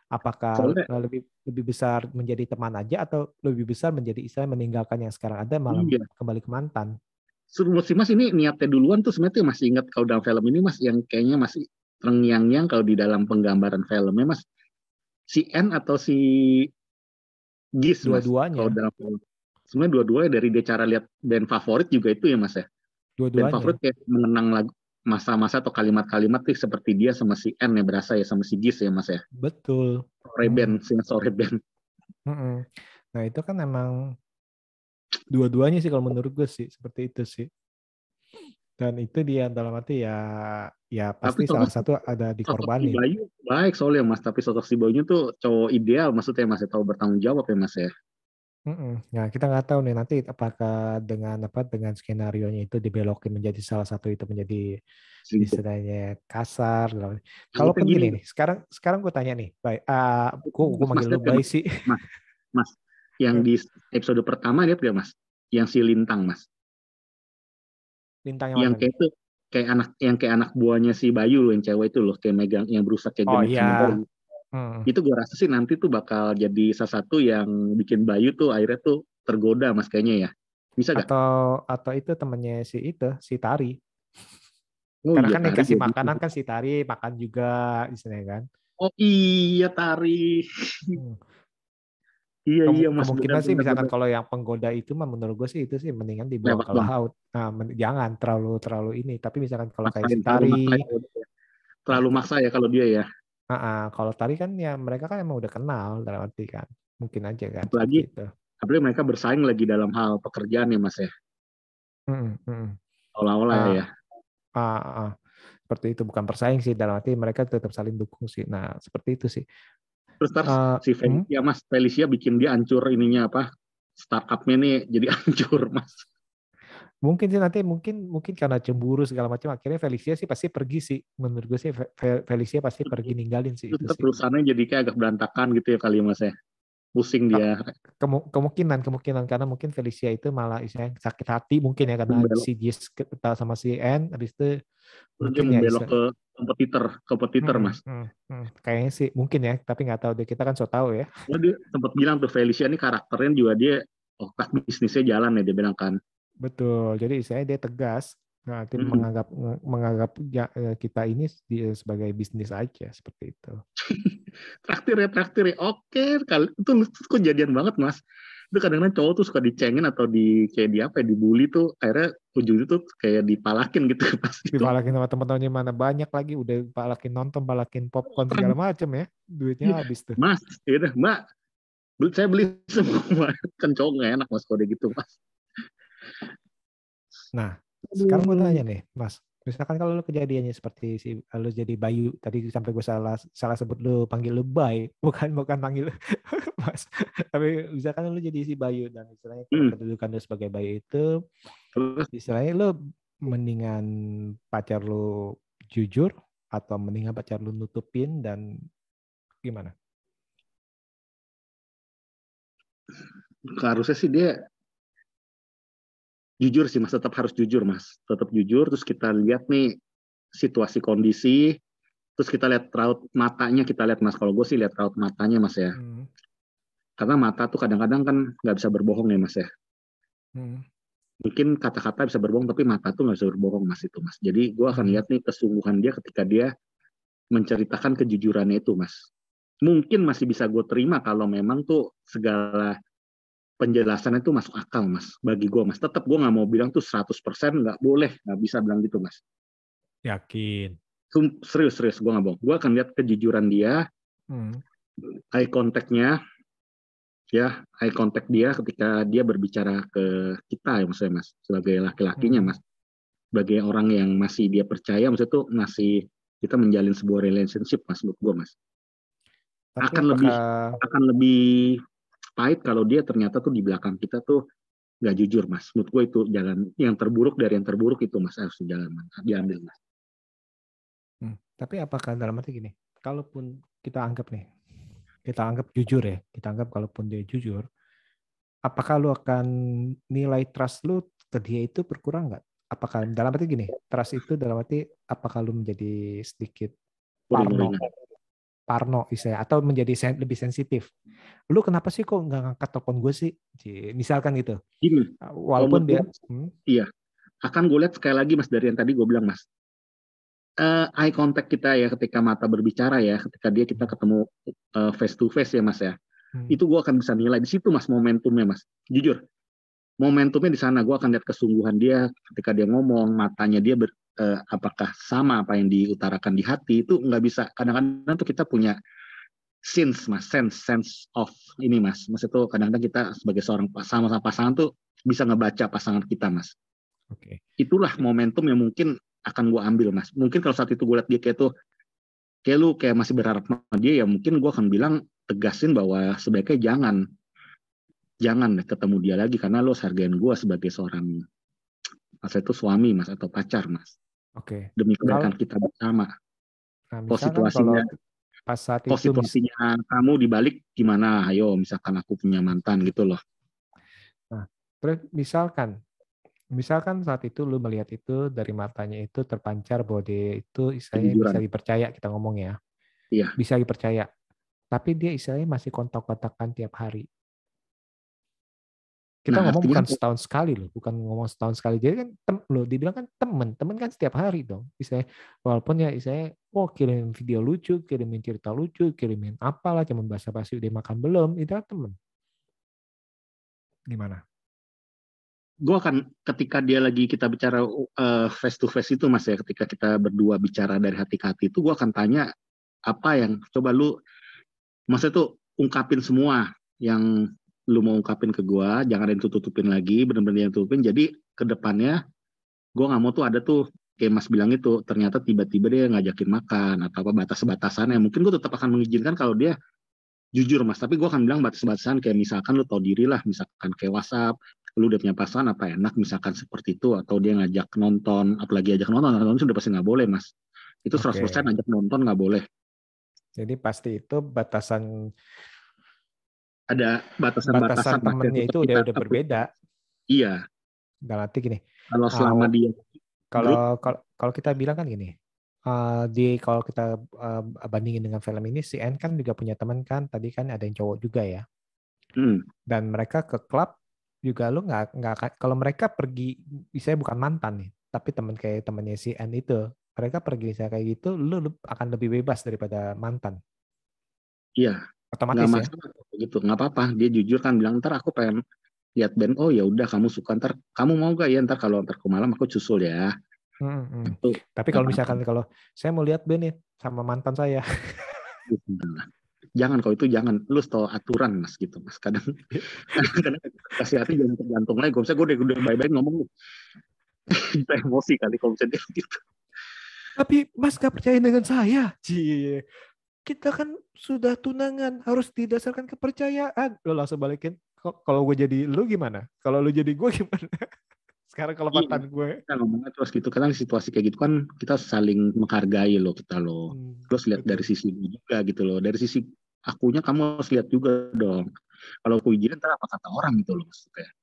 apakah Soalnya- lebih lebih besar menjadi teman aja atau lebih besar menjadi istilah meninggalkan yang sekarang ada malah Iya. kembali ke mantan. Menurut si mas ini niatnya duluan tuh sebenarnya tuh masih ingat kalau dalam film ini mas yang kayaknya masih terngiang-ngiang kalau di dalam penggambaran filmnya mas si N atau si Gis Dua-duanya. kalau dalam film sebenarnya dua-duanya dari dia cara lihat band favorit juga itu ya mas ya Dua-duanya. favorit kayak mengenang lagu masa-masa atau kalimat-kalimat tuh seperti dia sama si N ya berasa ya sama si Gis ya mas ya Betul. sore Hmm. band si sore band Mm-mm. Nah itu kan emang dua-duanya sih kalau menurut gue sih seperti itu sih. Dan itu dia dalam arti ya ya pasti Tapi salah satu ada sosok si dikorbanin. Bayu baik soalnya mas tapi sosok si Bayunya tuh cowok ideal maksudnya mas ya tahu bertanggung jawab ya mas ya Nah kita nggak tahu nih nanti apakah dengan apa dengan skenario nya itu dibelokin menjadi salah satu itu menjadi istilahnya kasar. dalam- Kalaupun gini. gini nih, sekarang sekarang gue tanya nih, baik, ah, gue gue Mas manggil lu lihat baik sih. mas yang di episode pertama lihat gak mas yang si Lintang mas Bintang yang yang mana nih? kayak itu kayak anak yang kayak anak buahnya si Bayu yang cewek itu loh kayak megang yang berusaha kayak Oh, iya. Bayu. Hmm. itu gue rasa sih nanti tuh bakal jadi salah satu yang bikin Bayu tuh akhirnya tuh tergoda mas kayaknya ya bisa gak? Atau atau itu temennya si itu si Tari. Oh, Karena iya, kan Tari dikasih juga makanan gitu. kan si Tari makan juga istilahnya kan. oh iya Tari Hmm. iya Kem- iya mas kemungkinan sih benar, misalkan benar. kalau yang penggoda itu mah menurut gue sih itu sih mendingan dibuang Lewat ke laut. Nah, men- jangan terlalu terlalu ini. Tapi misalkan kalau kayak si Tari, terlalu maksa ya kalau dia ya ah, ah, kalau Tari kan ya mereka kan emang udah kenal dalam arti kan. Mungkin aja kan. Apalagi- seperti itu. apalagi mereka bersaing lagi dalam hal pekerjaan ya mas ya Mm, mm, mm. olah-olah Ah. ya Ah, ah, ah. Seperti itu bukan persaing sih dalam arti mereka tetap saling dukung sih. Nah, seperti itu sih. terus Eh, si Felicia mas Felicia bikin dia hancur ininya apa startupnya nih jadi hancur mas mungkin sih nanti mungkin mungkin karena cemburu segala macam akhirnya Felicia sih pasti pergi sih. Menurut gue sih Fe- Fe- Felicia pasti pergi ninggalin sih itu sih. perusahaannya jadi kayak agak berantakan gitu ya kali ya mas ya? Pusing dia. Kemu- kemungkinan kemungkinan. Karena mungkin Felicia itu malah istilahnya sakit hati mungkin ya karena Membelok. si Jis ketemu sama si N habis itu dia mungkin ya istilah- ke kompetitor kompetitor Hmm, mas. hmm, hmm. kayaknya sih mungkin ya tapi nggak tahu deh. Kita kan so tahu ya. Dia sempat bilang tuh Felicia ini karakternya juga dia oh bisnisnya jalan ya dia bilang kan betul. Jadi istilahnya dia tegas nah, Mm-mm. menganggap menganggap ya, eh, kita ini di- sebagai bisnis aja seperti itu. Traktir ya traktir ya oke kali itu itu kejadian banget mas. Itu kadang-kadang cowok tuh suka dicengin atau di kayak di apa ya dibully tuh akhirnya ujungnya tuh kayak dipalakin gitu pas itu dipalakin sama teman-temannya mana banyak lagi udah palakin nonton palakin popcorn segala macam ya. Duitnya Iya. habis tuh. Mas ya udah mbak. Saya beli semua. Kan cowok nggak enak mas udah gitu mas Nah, sekarang gue tanya nih mas. Misalkan kalau lu kejadiannya seperti si lu jadi Bayu tadi sampai gue salah salah sebut lu panggil lu Bay. Bukan bukan panggil mas. Tapi misalkan lu jadi si Bayu dan istilahnya Hmm. kedudukan lu sebagai Bayu itu terus? istilahnya lu mendingan pacar lu jujur atau mendingan pacar lu nutupin dan gimana? harusnya sih dia jujur sih mas tetap harus jujur mas. Tetap jujur terus kita lihat nih situasi kondisi terus kita lihat raut matanya kita lihat mas. Kalau gue sih lihat raut matanya mas ya. Hmm. karena mata tuh kadang-kadang kan nggak bisa berbohong ya mas ya. Hmm. mungkin kata-kata bisa berbohong tapi mata tuh nggak bisa berbohong mas itu mas. Jadi gue akan lihat nih kesungguhan dia ketika dia menceritakan kejujurannya itu mas. Mungkin masih bisa gue terima kalau memang tuh segala penjelasannya itu masuk akal mas bagi gue mas tetap gue nggak mau bilang tuh 100% nggak boleh nggak bisa bilang gitu mas Yakin. Serius serius gue nggak bohong gue akan lihat kejujuran dia Hmm. eye contact-nya ya eye contact dia ketika dia berbicara ke kita ya maksudnya mas sebagai laki-lakinya Hmm. mas sebagai orang yang masih dia percaya maksudnya tuh masih kita menjalin sebuah relationship mas menurut gue mas Tapi Akan lebih- akan lebih pahit kalau dia ternyata tuh di belakang kita tuh nggak jujur mas menurut gue itu jalan yang terburuk dari yang terburuk itu mas harus dijalan mas diambil mas Hmm, Tapi apakah dalam arti gini, kalaupun kita anggap nih, kita anggap jujur ya, kita anggap kalaupun dia jujur, apakah lu akan nilai trust lu ke dia itu berkurang nggak? Apakah dalam arti gini, trust itu dalam arti apakah lu menjadi sedikit parno. Parno istilahnya, atau menjadi sen- lebih sensitif? Lu kenapa sih kok nggak ngangkat telepon gue sih? Misalkan gitu, gini walaupun dia, hmm, akan gue lihat sekali lagi mas dari yang tadi gue bilang mas. Eh, eye contact kita ya ketika mata berbicara ya ketika dia kita ketemu eh, face to face ya mas ya. Hmm, itu gue akan bisa nilai di situ mas momentumnya mas. Jujur momentumnya di sana gue akan lihat kesungguhan dia ketika dia ngomong matanya dia ber, eh, apakah sama apa yang diutarakan di hati itu nggak bisa. Kadang-kadang tuh kita punya sense mas. Sense sense of ini mas. Mas itu kadang-kadang kita sebagai seorang sama-sama pasangan tuh bisa ngebaca pasangan kita mas. Oke, itulah momentum yang mungkin akan gue ambil mas. Mungkin kalau saat itu gue lihat dia kayak tuh kayak lu kayak masih berharap sama dia ya mungkin gue akan bilang tegasin bahwa sebaiknya jangan jangan ketemu dia lagi karena lo hargain gue sebagai seorang mas itu suami mas atau pacar mas oke. demi kebaikan Kalau- kita bersama Nah, situasinya- kalau pas saat itu, mis- situasinya kamu dibalik gimana ayo misalkan aku punya mantan gitu loh Terus misalkan, misalkan saat itu lu melihat itu dari matanya itu terpancar bahwa dia itu istilahnya bisa dipercaya kita ngomong ya. Iya. Bisa dipercaya. Tapi dia istilahnya masih kontak-kontakan tiap hari. Kita Nah, ngomong bukan apa? setahun sekali loh, bukan ngomong setahun sekali. Jadi kan tem, lo dibilang kan temen, temen kan setiap hari dong. Istilahnya walaupun ya istilahnya oh kirim video lucu, kirimin cerita lucu, kirimin apalah, cuman basa-basi udah makan belum, itu kan temen. Gimana? gue akan ketika dia lagi kita bicara uh, face to face itu mas ya ketika kita berdua bicara dari hati ke hati itu gue akan tanya apa yang coba lu maksudnya tuh ungkapin semua yang lu mau ungkapin ke gue jangan ada yang tutupin lagi bener-bener yang tutupin. Jadi ke depannya gue nggak mau tuh ada tuh kayak mas bilang itu ternyata tiba-tiba dia ngajakin makan atau apa batas-batasannya mungkin gue tetap akan mengizinkan kalau dia jujur mas. Tapi gue akan bilang batas-batasan kayak misalkan lu tau diri lah misalkan kayak WhatsApp lu udah punya pasangan apa enak misalkan seperti itu atau dia ngajak nonton apalagi ajak nonton nonton sudah pasti nggak boleh mas. Itu 100% Oke. ajak nonton nggak boleh. Jadi pasti itu batasan ada batasan-batasan temennya itu udah udah berbeda. iya. Dalam arti gini, kalau selama Kalau- dia kalau kalau kalau kita bilang kan gini, eh, di kalau kita eh, bandingin dengan film ini, si N kan juga punya teman kan, tadi kan ada yang cowok juga ya, hmm, dan mereka ke klub juga lu nggak nggak kalau mereka pergi, misalnya bukan mantan nih, tapi teman kayak temannya si N itu, mereka pergi misalnya kayak gitu, lu akan lebih bebas daripada mantan, iya otomatis nggak ya. masalah gitu nggak apa-apa. Dia jujur kan bilang ntar aku pengen lihat band. Oh ya udah kamu suka. Ntar kamu mau gak ya? Ntar kalau ntar ke malam aku susul ya. Hmm, hmm. itu Tapi kalau misalkan kalau saya mau lihat band nih sama mantan saya, jangan kalau itu jangan. Lu tau aturan mas gitu mas. Kadang kadang kasih hati jangan tergantung lagi. Kalau misalnya gue udah udah baik-baik ngomong kita emosi kali kalau misalnya gitu. Tapi Mas gak percaya dengan saya. Cie. Kita kan sudah tunangan, harus didasarkan kepercayaan. Lo langsung balikin. "Kok- Kalau gue jadi lu gimana? Kalau lu jadi gue gimana? Sekarang kalau Iya. mantan gue. kita ngomongnya terus gitu kadang situasi kayak gitu kan kita saling menghargai loh kita loh Hmm, terus lihat dari sisi lu juga gitu loh dari sisi akunya kamu harus lihat juga dong kalau pujian ntar apa kata orang gitu loh mas kayak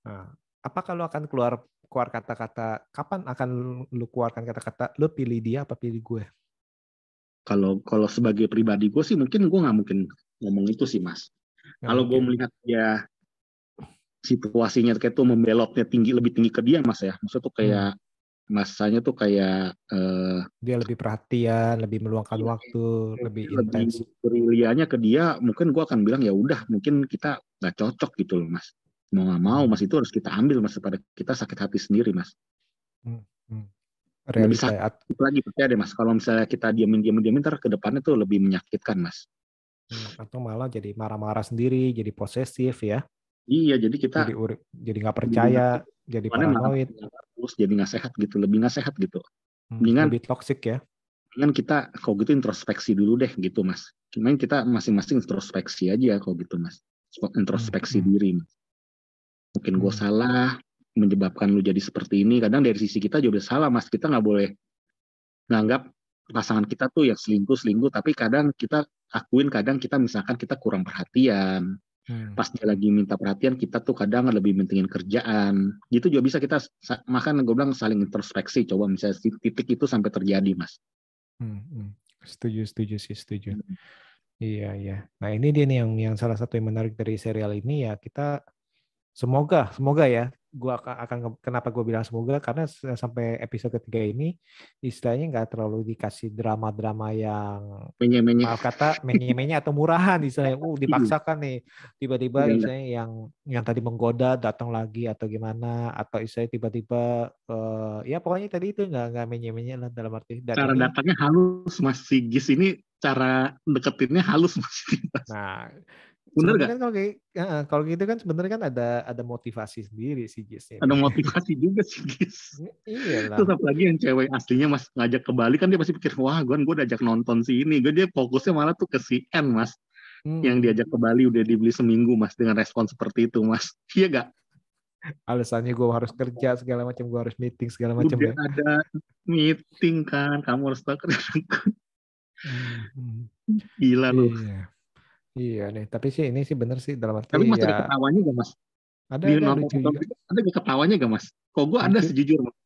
Nah, apa kalau akan keluar keluar kata-kata kapan akan lu keluarkan kata-kata lu pilih dia apa pilih gue? Kalau kalau sebagai pribadi gue sih mungkin gue nggak mungkin ngomong itu sih mas. Nggak kalau gue melihat dia situasinya kayak tuh membelotnya tinggi lebih tinggi ke dia mas ya. Maksudnya tuh kayak masanya tuh kayak eh, dia lebih perhatian, lebih meluangkan Iya, waktu, lebih lebih intens. briliannya ke dia mungkin gue akan bilang ya udah mungkin kita nggak cocok gitu loh mas. Mau nggak mau mas itu harus kita ambil mas daripada kita sakit hati sendiri mas Realita ya. Lagi percaya deh mas kalau misalnya kita diamin diamin diamin ntar ke depannya tuh lebih menyakitkan mas hmm, atau malah jadi marah-marah sendiri, jadi posesif ya. iya jadi kita Jadi uri- jadi nggak percaya, jadi malah paranoid, terus jadi nggak sehat gitu lebih nggak sehat gitu hmm, mendingan- lebih toksik ya. kan kita kalau gitu introspeksi dulu deh gitu mas cuman kita masing-masing introspeksi aja kalau gitu mas introspeksi Hmm, diri mas. mungkin gue Hmm. salah menyebabkan lu jadi seperti ini kadang dari sisi kita juga salah mas kita nggak boleh nganggap pasangan kita tuh yang selingkuh selingkuh tapi kadang kita akuin kadang kita misalkan kita kurang perhatian Hmm. pas dia lagi minta perhatian kita tuh kadang lebih mentingin kerjaan gitu juga bisa kita makan gue bilang saling introspeksi coba misalnya titik itu sampai terjadi mas Hmm, hmm. Setuju, setuju sih, setuju. Hmm. Iya, iya. Nah, ini dia nih yang yang salah satu yang menarik dari serial ini ya kita semoga, semoga ya. Gua akan, akan kenapa gue bilang semoga karena sampai episode ketiga ini istilahnya nggak terlalu dikasih drama-drama yang menye-menye maaf kata menye-menye atau murahan istilahnya. Uh, dipaksakan nih. Tiba-tiba Iya, iya. istilahnya yang yang tadi menggoda datang lagi atau gimana atau istilahnya tiba-tiba eh, ya pokoknya tadi itu nggak nggak menye-menye lah dalam arti dan cara ini- datangnya halus mas si Gis ini cara deketinnya halus mas Nah, Bener kan kalau kayak eh, kalau gitu kan sebenarnya kan ada ada motivasi sendiri sih Jis. ada motivasi juga si Gis Iya lah. terus apalagi yang cewek aslinya mas ngajak ke Bali kan dia pasti pikir wah gue gue diajak nonton si ini gue dia fokusnya malah tuh ke si N mas Hmm, yang diajak ke Bali udah dibeli seminggu mas dengan respon seperti itu mas iya gak alasannya gue harus kerja segala macam, gue harus meeting segala macam udah ya. ada meeting kan kamu harus tahu Hmm, hmm. gila lu Iya. Iya nih, tapi sih ini sih bener sih dalam arti tapi mas ada ya ketawanya gak mas? Ada di ada nonton lucu juga. ada gak ketawanya gak mas? Kok gue ada sejujur mas.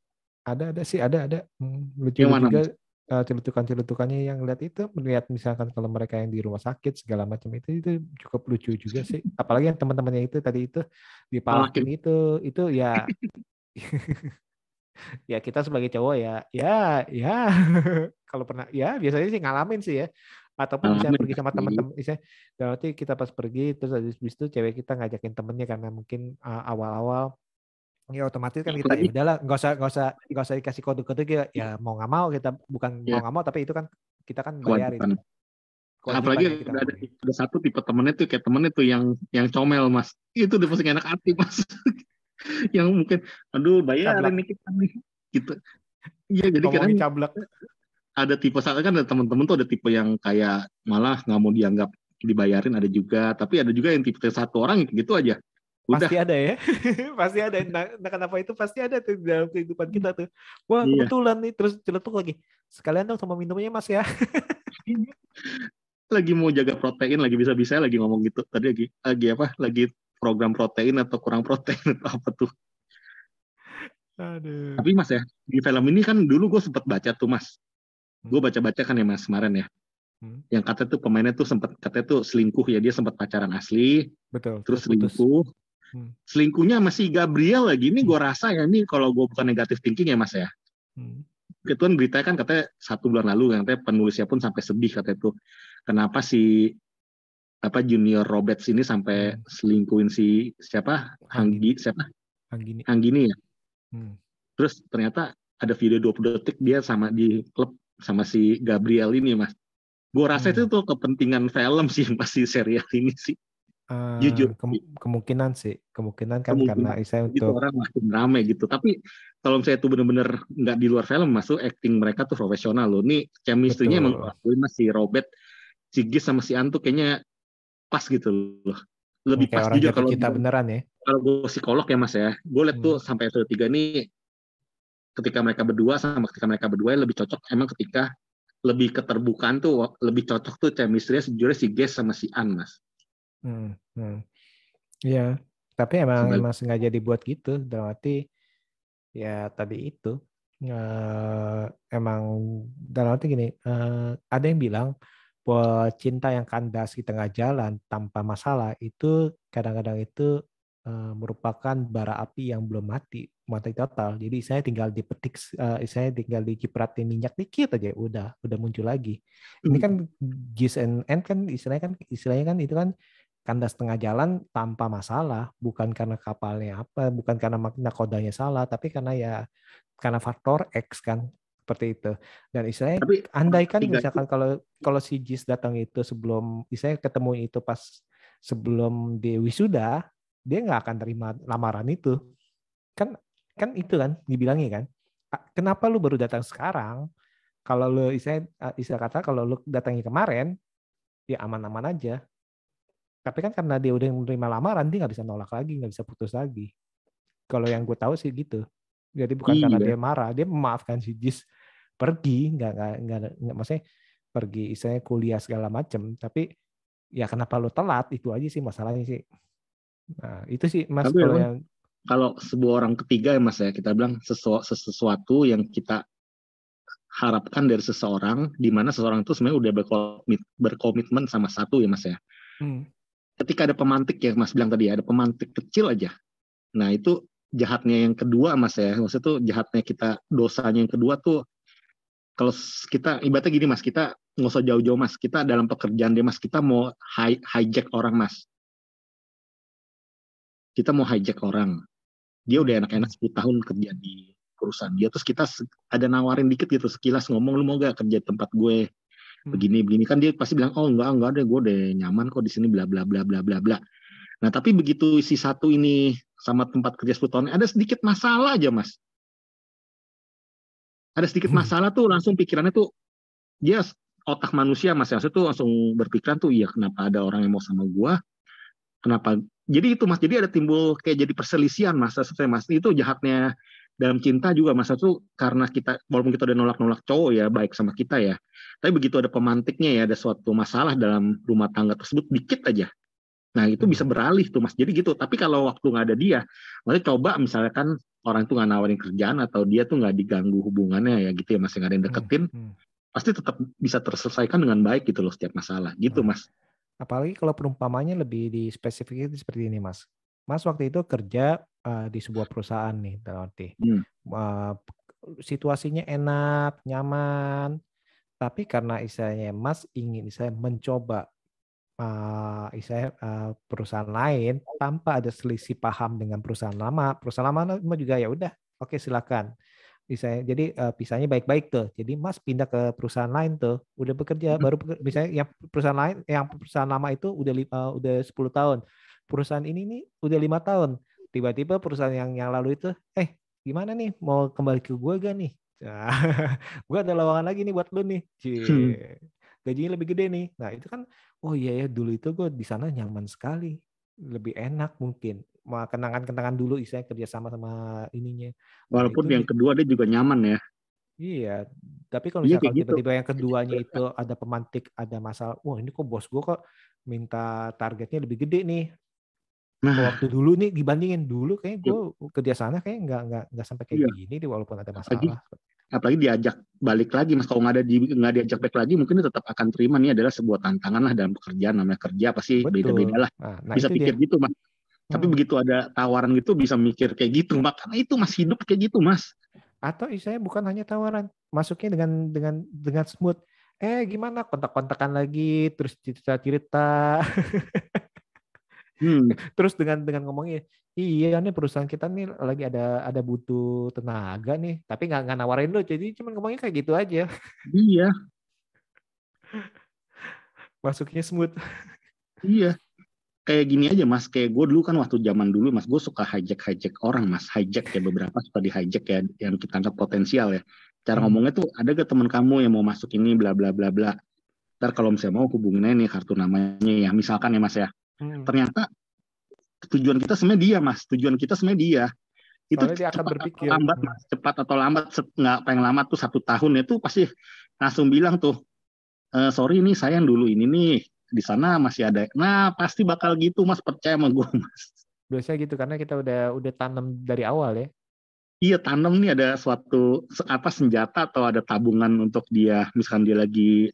Ada ada sih ada ada. Hmm, lucu Yang mana, juga eh, celutukan-celutukannya yang lihat itu melihat misalkan kalau mereka yang di rumah sakit segala macam itu itu cukup lucu juga sih. Apalagi yang teman-temannya itu tadi itu dipalakin itu itu ya ya kita sebagai cowok ya ya ya. Kalau pernah ya biasanya sih ngalamin sih ya ataupun bisa Ngalamin pergi sama teman-teman misalnya dalam arti kita pas pergi terus habis itu cewek kita ngajakin temennya karena mungkin uh, awal-awal. Ya otomatis kan kita ya udahlah nggak usah nggak usah nggak usah dikasih kode-kode ya, ya mau nggak mau kita bukan mau Iya. nggak mau tapi itu kan kita kan bayarin kewajiban Kewajiban apalagi kita ada, ada satu tipe temennya tuh kayak temennya tuh yang yang comel mas. Itu udah pasti enak hati mas. Yang mungkin aduh bayarin Cablak. nih kita nih. Gitu. Iya jadi kadang cablak ada tipe saat kan ada temen-temen tuh ada tipe yang kayak malah nggak mau dianggap dibayarin ada juga. Tapi ada juga yang tipe satu orang gitu aja. Udah. Pasti ada ya. Pasti ada. Nah, nah kenapa itu pasti ada tuh di dalam kehidupan kita tuh. Wah Iya. kebetulan nih terus celetuk lagi. Sekalian dong sama minumnya mas ya. Lagi mau jaga protein lagi bisa-bisa lagi ngomong gitu. Tadi lagi lagi apa? Lagi program protein atau kurang protein atau apa tuh? Aduh. Tapi mas ya, di film ini kan dulu gue sempat baca tuh mas. Gue baca-baca kan ya mas kemarin ya. Hmm. Yang katanya tuh pemainnya tuh sempat katanya tuh selingkuh ya dia sempat pacaran asli, betul terus selingkuh. Hmm. Selingkuhnya masih Gabriel lagi. Ini gue rasa ya ini kalau gue bukan negatif thinking ya mas ya. Hmm. Itu kan beritanya kan katanya satu bulan lalu yang katanya penulisnya pun sampai sedih katanya tuh. Kenapa si apa Junior Roberts ini sampai Hmm. selingkuhin si siapa Hanggi siapa Anggini Anggini ya. Hmm. Terus ternyata ada video 20 detik dia sama di klub sama si Gabriel ini mas. Gue rasa Hmm. itu tuh kepentingan film sih masih serial ini sih. Ah, Jujur. kem- kemungkinan sih kemungkinan kan Kemungkinan. karena saya Itu untuk orang makin rame gitu. Tapi kalau misalnya itu bener-bener nggak di luar film masuk acting mereka tuh profesional loh. Nih chemistry-nya emang gue akuin mas si Robert, si Gis sama si Antu kayaknya pas gitu loh. Lebih kayak pas jujur kalau cinta beneran ya kalau gue psikolog ya mas ya, gue liat Hmm. tuh sampai episode 3 nih ketika mereka berdua sama ketika mereka berdua lebih cocok emang ketika lebih keterbukaan tuh lebih cocok tuh chemistry sejujurnya si Ges sama si An mas Hmm, hmm. Iya, tapi emang Sebalik- emang sengaja dibuat gitu dalam arti ya tadi itu eh, emang dalam arti gini eh, ada yang bilang bahwa cinta yang kandas di tengah jalan tanpa masalah itu kadang-kadang itu eh, merupakan bara api yang belum mati mati total. Jadi saya tinggal dipetik eh, saya tinggal dicipratin minyak dikit aja udah udah muncul lagi. Ini kan gis and end kan istilahnya kan istilahnya kan itu kan kandas tengah jalan tanpa masalah, bukan karena kapalnya apa, bukan karena makna kodanya salah, tapi karena ya karena faktor X kan seperti itu. Dan istilahnya Tapi andai kan misalkan kalau kalau si Jis datang itu sebelum istilahnya ketemu itu pas sebelum di wisuda, dia nggak akan terima lamaran itu. Kan kan itu kan dibilangnya kan. "Ah, Kenapa lu baru datang sekarang? Kalau lu istilah istilah kata kalau lu datangnya kemarin, ya aman-aman aja. Tapi kan karena dia udah menerima lamaran, dia nggak bisa nolak lagi, nggak bisa putus lagi. Kalau yang gue tahu sih gitu. Jadi bukan karena Iya. dia marah, dia memaafkan si Jis pergi, nggak nggak nggak, nggak maksudnya pergi, istilahnya kuliah segala macem. Tapi ya kenapa lu telat itu aja sih masalahnya sih. Nah itu sih mas Tapi kalau yang kalau sebuah orang ketiga ya mas ya kita bilang sesuatu, sesuatu yang kita harapkan dari seseorang di mana seseorang itu sebenarnya udah berkomit, berkomitmen sama satu ya mas ya. Hmm, ketika ada pemantik ya mas bilang tadi ada pemantik kecil aja. Nah itu jahatnya yang kedua mas ya. Maksudnya tuh jahatnya kita dosanya yang kedua tuh kalau kita ibaratnya gini mas kita nggak usah jauh-jauh mas. Kita dalam pekerjaan dia mas kita mau hi- hijack orang mas kita mau hijack orang. Dia udah enak-enak 10 tahun kerja di perusahaan dia. Terus kita ada nawarin dikit gitu sekilas ngomong lu mau gak kerja di tempat gue? Hmm, begini begini. Kan dia pasti bilang oh enggak enggak deh gue udah nyaman kok di sini bla bla bla bla bla bla. Nah tapi begitu si satu ini sama tempat kerja 10 tahun ada sedikit masalah aja mas. Ada sedikit Hmm. masalah tuh langsung pikirannya tuh dia otak manusia mas. Ya tuh langsung berpikiran tuh iya kenapa ada orang yang mau sama gua kenapa? Jadi itu mas. Jadi ada timbul kayak jadi perselisihan mas saya mas. Itu jahatnya dalam cinta juga mas. Tuh karena kita walaupun kita udah nolak-nolak cowok ya baik sama kita ya. Tapi begitu ada pemantiknya ya ada suatu masalah dalam rumah tangga tersebut dikit aja. Nah itu bisa beralih tuh mas. Jadi gitu. Tapi kalau waktu nggak ada dia maksudnya coba misalkan orang itu nggak nawarin kerjaan atau dia tuh nggak diganggu hubungannya ya gitu ya mas yang ada yang deketin hmm. pasti tetap bisa terselesaikan dengan baik gitu loh setiap masalah. Gitu Hmm. mas Apalagi kalau perumpamannya lebih di spesifiknya seperti ini, Mas. Mas waktu itu kerja eh, di sebuah perusahaan nih, dalam arti. Hmm. Eh, situasinya enak, nyaman, tapi karena istilahnya Mas ingin saya mencoba eh, istilahnya eh, perusahaan lain tanpa ada selisih paham dengan perusahaan lama, perusahaan lama juga ya udah, oke silakan. Misalnya, jadi eh, pisahnya baik-baik tuh. Jadi Mas pindah ke perusahaan lain tuh, udah bekerja baru beker- misalnya yang perusahaan lain, yang perusahaan lama itu udah eh, udah 10 tahun. Perusahaan ini nih udah lima tahun. Tiba-tiba perusahaan yang yang lalu itu, eh gimana nih mau kembali ke gua gak nih? Nah, gua ada lowongan lagi nih buat lu nih. Cie. Hmm. Gajinya lebih gede nih. Nah itu kan, oh iya ya dulu itu gue di sana nyaman sekali, lebih enak mungkin. Mau kenangan-kenangan dulu, istilahnya kerja sama ininya. Nah, walaupun itu yang kedua dia juga nyaman ya Iya, tapi kalau Iya, misalnya kayak gitu. tiba-tiba yang keduanya itu ada pemantik, ada masalah, wah ini kok bos gue kok minta targetnya lebih gede nih. Nah waktu dulu nih dibandingin dulu kayak gue kerja sana kayak nggak nggak nggak sampai kayak Iya. gini deh walaupun ada Apalagi masalah. apalagi diajak balik lagi mas kalau nggak ada di nggak diajak balik lagi mungkin dia tetap akan terima nih adalah sebuah tantangan lah dalam pekerjaan namanya kerja pasti beda-beda lah Nah, nah bisa pikir dia. gitu mas tapi Hmm. begitu ada tawaran gitu bisa mikir kayak gitu makanya itu mas hidup kayak gitu mas Atau istilahnya bukan hanya tawaran, masuknya dengan dengan dengan smooth. Eh gimana kontak-kontakan lagi, terus cerita-cerita, hmm. terus dengan dengan ngomongnya, iya nih perusahaan kita nih lagi ada ada butuh tenaga nih, tapi nggak nggak nawarin lo, jadi cuma ngomongnya kayak gitu aja, iya masuknya smooth. iya kayak gini aja mas. Kayak gue dulu kan waktu zaman dulu mas gue suka hijack hijack orang mas. Hijack ya beberapa suka di hijack ya yang kita anggap potensial ya. Cara Hmm. ngomongnya tuh ada gak teman kamu yang mau masuk ini bla bla bla bla. Ntar kalau misalnya mau hubungin nih kartu namanya ya misalkan ya mas ya. Hmm. ternyata tujuan kita sebenarnya dia mas. Tujuan kita sebenarnya dia. Itu Soalnya dia akan cepat berpikir, atau lambat mas. Cepat atau lambat nggak paling lama tuh satu tahun itu pasti langsung bilang tuh "Eh, sorry nih saya yang dulu ini nih di sana masih ada. Nah pasti bakal gitu mas percaya sama gue mas. Biasanya gitu karena kita udah udah tanam dari awal ya. Iya tanam nih ada suatu apa senjata atau ada tabungan untuk dia misalkan dia lagi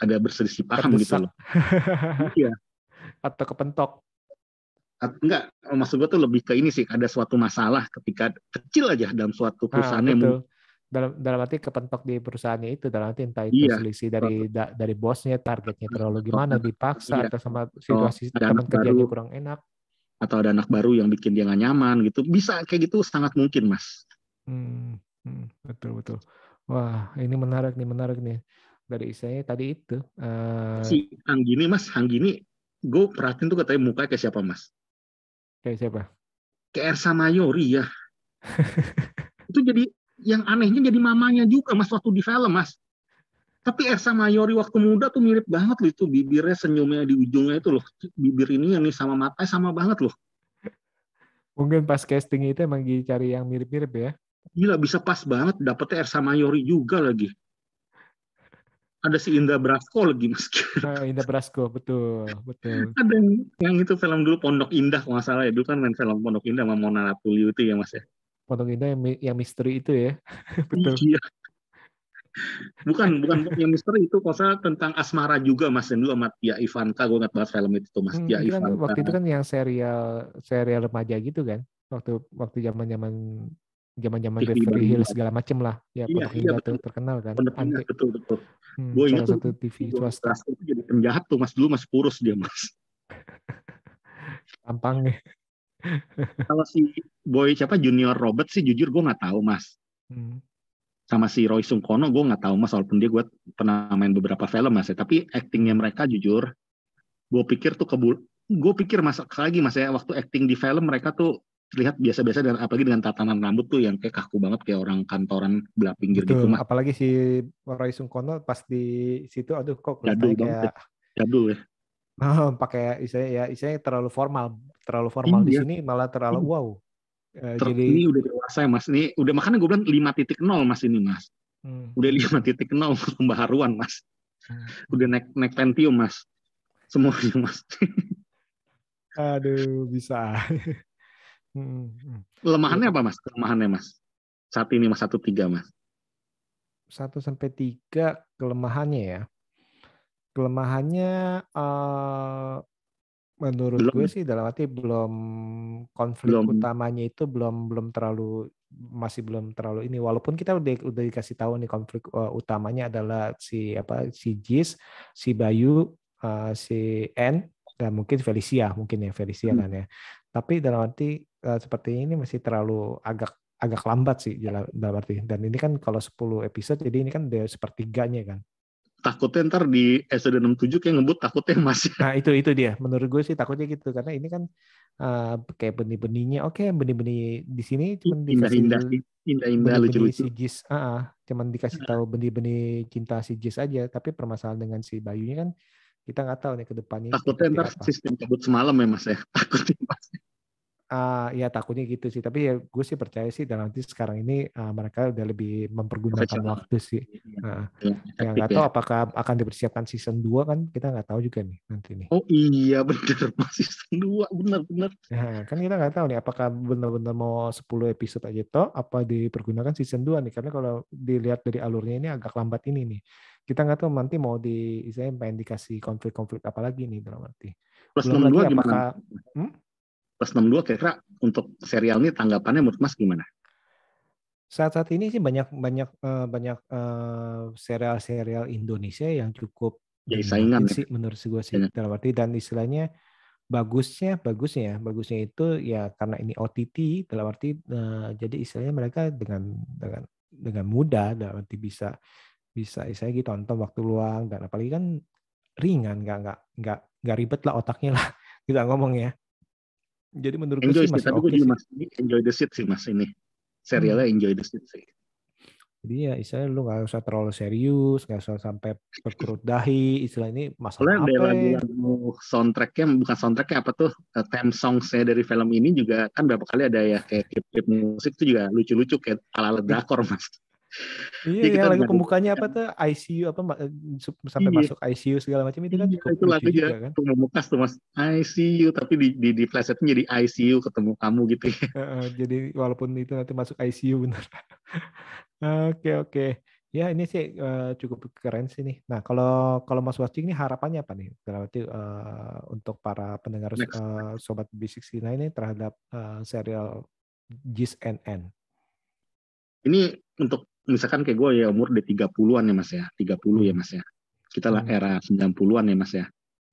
ada berselisih paham gitu Terdesak. loh. Iya. Atau kepentok. At- Enggak, maksud gue tuh lebih ke ini sih, ada suatu masalah ketika kecil aja dalam suatu Ah, perusahaan yang betul. Dalam dalam arti kepentok di perusahaannya itu dalam arti entah itu Iya. selisih dari da- dari bosnya targetnya terlalu gimana dipaksa Iya. atau sama situasi ada teman kerjanya baru. kurang enak. atau ada anak baru yang bikin dia nggak nyaman gitu, bisa kayak gitu sangat mungkin mas. Hmm, hmm, betul betul. Wah, ini menarik nih, menarik nih. Dari isanya tadi itu eh Si Anggini mas, Anggini, gue perhatiin tuh katanya mukanya kayak siapa mas? kayak siapa? Kayak Ersa Mayori ya. itu jadi yang anehnya jadi mamanya juga mas waktu di film mas. Tapi Ersa Mayori waktu muda tuh mirip banget loh itu bibirnya senyumnya di ujungnya itu loh bibir ini yang nih sama matanya sama banget loh. Mungkin pas casting itu emang dicari yang mirip-mirip ya. Gila bisa pas banget dapetnya Ersa Mayori juga lagi. Ada si Indra Brasko lagi mas. Ah, Indah Brasko, betul, betul. Ada yang, yang itu film dulu Pondok Indah kalau nggak salah ya. Dulu kan main film Pondok Indah sama Mona Ratuliu itu ya mas ya. Pondok Indah yang, yang misteri itu ya. betul. Iya. Bukan, bukan yang misteri itu salah tentang asmara juga mas. Dulu sama Tia Ivanka, gue nggak bahas film itu mas. Hmm, Tia kan Ivanka. waktu itu kan yang serial serial remaja gitu kan. Waktu waktu zaman-zaman zaman-zaman Beverly. Hills segala macem lah. Ya, Iya, iya, Indah betul. tuh terkenal kan. Anti, betul, betul. hmm, Gue ingat satu TV swasta itu jadi penjahat tuh mas. Dulu masih kurus dia mas. tampangnya. Kalau si boy siapa? Junior Robert sih jujur gue nggak tahu mas. Hmm. sama si Roy Sungkono gue nggak tahu mas walaupun dia gue pernah main beberapa film mas ya. Tapi actingnya mereka jujur gue pikir tuh kebul gue pikir mas lagi mas ya. Waktu acting di film mereka tuh terlihat biasa-biasa dan apalagi dengan tatanan rambut tuh yang kayak kaku banget kayak orang kantoran belah pinggir gitu Betul. mas. Apalagi si Roy Sungkono pas di situ, aduh kok Jadul banget kayak jadul ya. Oh, pakai istilahnya ya istilahnya terlalu formal, terlalu formal di Iya. sini malah terlalu Iya. wow. Eh, Ter- jadi ini udah dewasa ya mas ini udah makanya gue bilang 5.0 mas ini mas hmm, udah 5.0 pembaharuan mas hmm. udah naik naik Pentium mas semuanya mas aduh bisa. Hmm, hmm. kelemahannya apa mas kelemahannya mas saat ini mas satu tiga mas Satu sampai tiga kelemahannya ya. Kelemahannya eh menurut Belum. gue sih dalam arti belum konflik Belum. utamanya itu belum belum terlalu masih belum terlalu ini walaupun kita udah udah dikasih tahu nih konflik eh, utamanya adalah si apa si Jis, si Bayu, eh, si N dan mungkin Felicia mungkin ya Felicia Hmm. kan ya. Tapi dalam arti eh, seperti ini masih terlalu agak agak lambat sih dalam dalam arti dan ini kan kalau 10 episode jadi ini kan udah sepertiganya kan. Takutnya ntar di episode 67 kayak ngebut takutnya masih Nah itu itu dia. Menurut gue sih takutnya gitu karena ini kan eh, kayak benih-benihnya. Oke benih-benih di sini cuma dikasih indah-indah indah-indah benih-benih lucu-lucu si Jis. Ah, ah, cuman dikasih tahu benih-benih cinta si Jis aja. Tapi permasalahan dengan si Bayunya kan kita nggak tahu nih ke depannya takutnya ntar apa. sistem kabut semalam ya mas ya takutnya mas Ah, ya takutnya gitu sih. Tapi ya gue sih percaya sih dan nanti sekarang ini ah, mereka udah lebih mempergunakan Profesional. waktu sih. Ah, yang Efektif nggak ya. tahu apakah akan dipersiapkan season 2 kan kita nggak tahu juga nih nanti nih. oh iya bener masih season 2 bener-bener Nah, kan kita nggak tahu nih apakah benar-benar mau 10 episode aja toh apa dipergunakan season 2 nih karena kalau dilihat dari alurnya ini agak lambat ini nih. Kita nggak tahu nanti mau di saya pengen dikasih konflik-konflik apa lagi nih dalam arti. plus Belum 62 lagi gimana apakah Hmm? Plus 62 kira-kira untuk serial ini tanggapannya menurut mas gimana? Saat-saat ini sih banyak banyak eh, banyak eh, serial-serial Indonesia yang cukup Jadi saingan ya. sih menurut gue sih dalam arti dan istilahnya bagusnya bagusnya bagusnya itu ya karena ini OTT dalam arti eh, jadi istilahnya mereka dengan dengan dengan mudah dalam arti bisa bisa istilahnya gitu nonton waktu luang dan apalagi kan ringan nggak nggak nggak nggak ribet lah otaknya lah kita ngomong ya jadi menurut enjoy sih sih masih tapi oke gue juga sih. mas ini enjoy the seat sih mas ini serialnya Hmm. enjoy the seat sih Jadi ya istilahnya lu nggak usah terlalu serius, nggak usah sampai berkerut dahi. Istilah ini Soalnya masalah ada apa? ya? lagu-lagu soundtracknya bukan soundtracknya apa tuh eh, theme songsnya dari film ini juga kan berapa kali ada ya kayak klip-klip musik itu juga lucu-lucu kayak ala ala drakor mas Iya, yang lagu pembukaannya apa tuh ICU apa sampai Iya. masuk ICU segala macam itu kan Iya, cukup itu lucu lagunya juga kan. tuh memukas tuh mas ICU tapi di di di plesetnya jadi ICU ketemu kamu gitu ya. Heeh, jadi walaupun itu nanti masuk ICU bener. Oke oke. Ya ini sih eh, cukup keren sih nih. Nah kalau kalau Mas Wascing ini harapannya apa nih? Berarti eh, untuk para pendengar Next. eh, sobat B69 ini terhadap eh, serial Jis NN. Ini untuk misalkan kayak gue ya umur udah 30-an ya mas ya 30 ya mas ya kita lah Hmm. era 90-an ya mas ya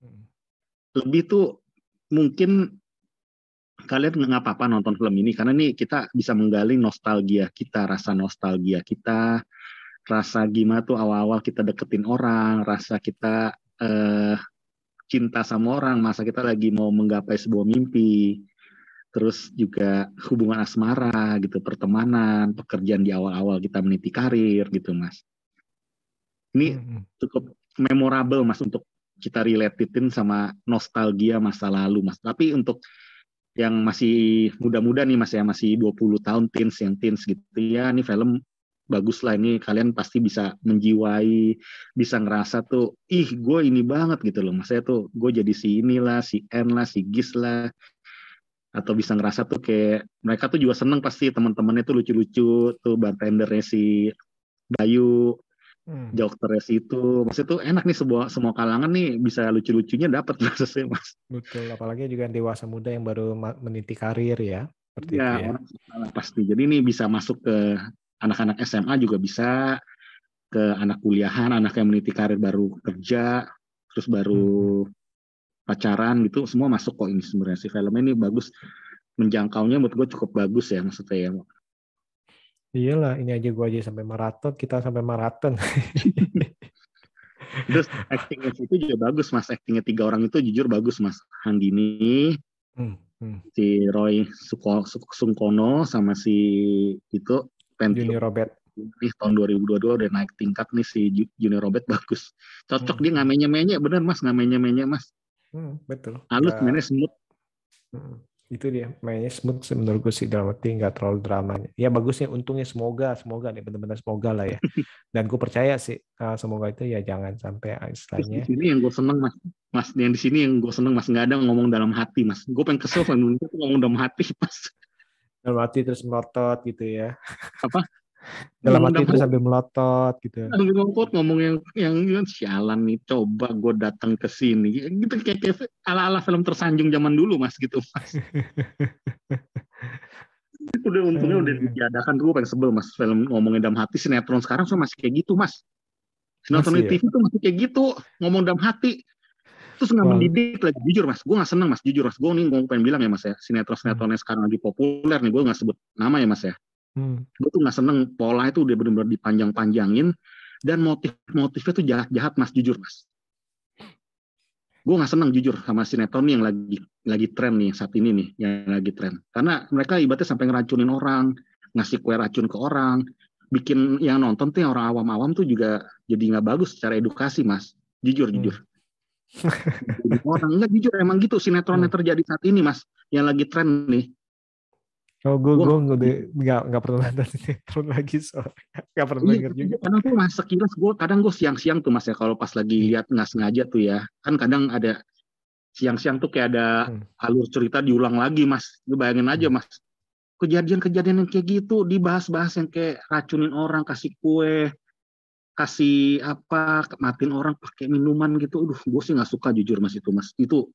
Hmm. lebih tuh mungkin kalian nggak apa-apa nonton film ini karena nih kita bisa menggali nostalgia kita rasa nostalgia kita rasa gimana tuh awal-awal kita deketin orang rasa kita eh, cinta sama orang masa kita lagi mau menggapai sebuah mimpi terus juga hubungan asmara gitu pertemanan pekerjaan di awal-awal kita meniti karir gitu mas. Ini Hmm. cukup memorable mas untuk kita relatein sama nostalgia masa lalu mas. Tapi untuk yang masih muda-muda nih mas ya masih 20 tahun teens yang teens gitu ya ini film bagus lah ini kalian pasti bisa menjiwai bisa ngerasa tuh ih gue ini banget gitu loh mas. Saya tuh gue jadi si inilah si N lah si Gis lah atau bisa ngerasa tuh kayak mereka tuh juga seneng pasti teman-temannya tuh lucu-lucu tuh bartendernya si Bayu Hmm. dokternya situ maksudnya tuh enak nih sebuah semua kalangan nih bisa lucu-lucunya dapat maksudnya mas Betul, apalagi juga dewasa muda yang baru meniti karir ya. Seperti itu ya ya. orang salah pasti jadi ini bisa masuk ke anak-anak SMA juga bisa ke anak kuliahan anak yang meniti karir baru kerja terus baru pacaran gitu semua masuk kok ini sebenarnya si filmnya ini bagus. Menjangkaunya menurut gue cukup bagus ya maksudnya ya. Iyalah, ini aja gua aja sampai maraton, kita sampai maraton. terus actingnya itu juga bagus mas. Actingnya tiga orang itu jujur bagus mas. Handini Hmm, hmm. si Roy Suko, Suk- Sungkono sama si itu Junior Robert. nih tahun 2022 udah naik tingkat nih si Ju- Junior Robert bagus. Cocok Hmm. dia ngamenya menye bener mas. Ngamenya menye mas Hmm, betul. halus Nggak- mainnya smooth. Hmm, itu dia mainnya smooth sih menurut gue sih dalam arti nggak terlalu dramanya. Ya bagusnya untungnya semoga semoga nih benar-benar semoga lah ya. Dan gue percaya sih uh, semoga itu ya jangan sampai Terus istilahnya di sini yang gue seneng mas. Mas yang di sini yang gue seneng mas. Nggak ada ngomong dalam hati mas. Gue pengen kesel Indonesia tuh ngomong dalam hati mas. Dalam arti terus melotot gitu ya. Apa? Dalam arti dalam terus sambil melotot gitu. Sambil ngomong ngomong yang yang yang sialan nih coba gue datang ke sini. Gitu kayak, kayak ala ala film tersanjung zaman dulu mas gitu mas. Udah untungnya udah Hmm. diadakan gue pengen sebel mas film ngomongin dalam hati. Sinetron sekarang so masih kayak gitu mas. Sinetron di ya? TV tuh masih kayak gitu ngomong dalam hati. Terus nggak mendidik lagi. Jujur mas gue nggak seneng mas jujur mas. Gue nih gue pengen bilang ya mas ya sinetron sinetron yang sekarang lagi populer nih gue nggak sebut nama ya mas ya Hmm, gue tuh nggak seneng. Pola itu udah benar-benar dipanjang-panjangin. Dan motif-motifnya tuh jahat-jahat mas. Jujur mas. Gue nggak seneng jujur sama sinetron nih yang lagi lagi tren nih saat ini nih yang lagi tren. Karena mereka ibaratnya sampai ngeracunin orang ngasih kue racun ke orang bikin yang nonton tuh yang orang awam-awam tuh juga jadi nggak bagus secara edukasi mas. Jujur Hmm. jujur orang enggak jujur emang gitu sinetron yang terjadi saat ini mas yang lagi tren nih oh gue gue nggak nggak pernah nonton sinetron lagi sorry nggak pernah Iya, denger juga. kadang tuh mas sekilas gue kadang gue siang-siang tuh mas ya kalau pas lagi lihat nggak sengaja tuh ya. Kan kadang ada siang-siang tuh kayak ada Hmm. alur cerita diulang lagi mas. Lu bayangin aja mas. Kejadian-kejadian yang kayak gitu dibahas-bahas yang kayak racunin orang kasih kue kasih apa matiin orang pakai minuman gitu. Aduh, gue sih nggak suka jujur mas itu mas. Itu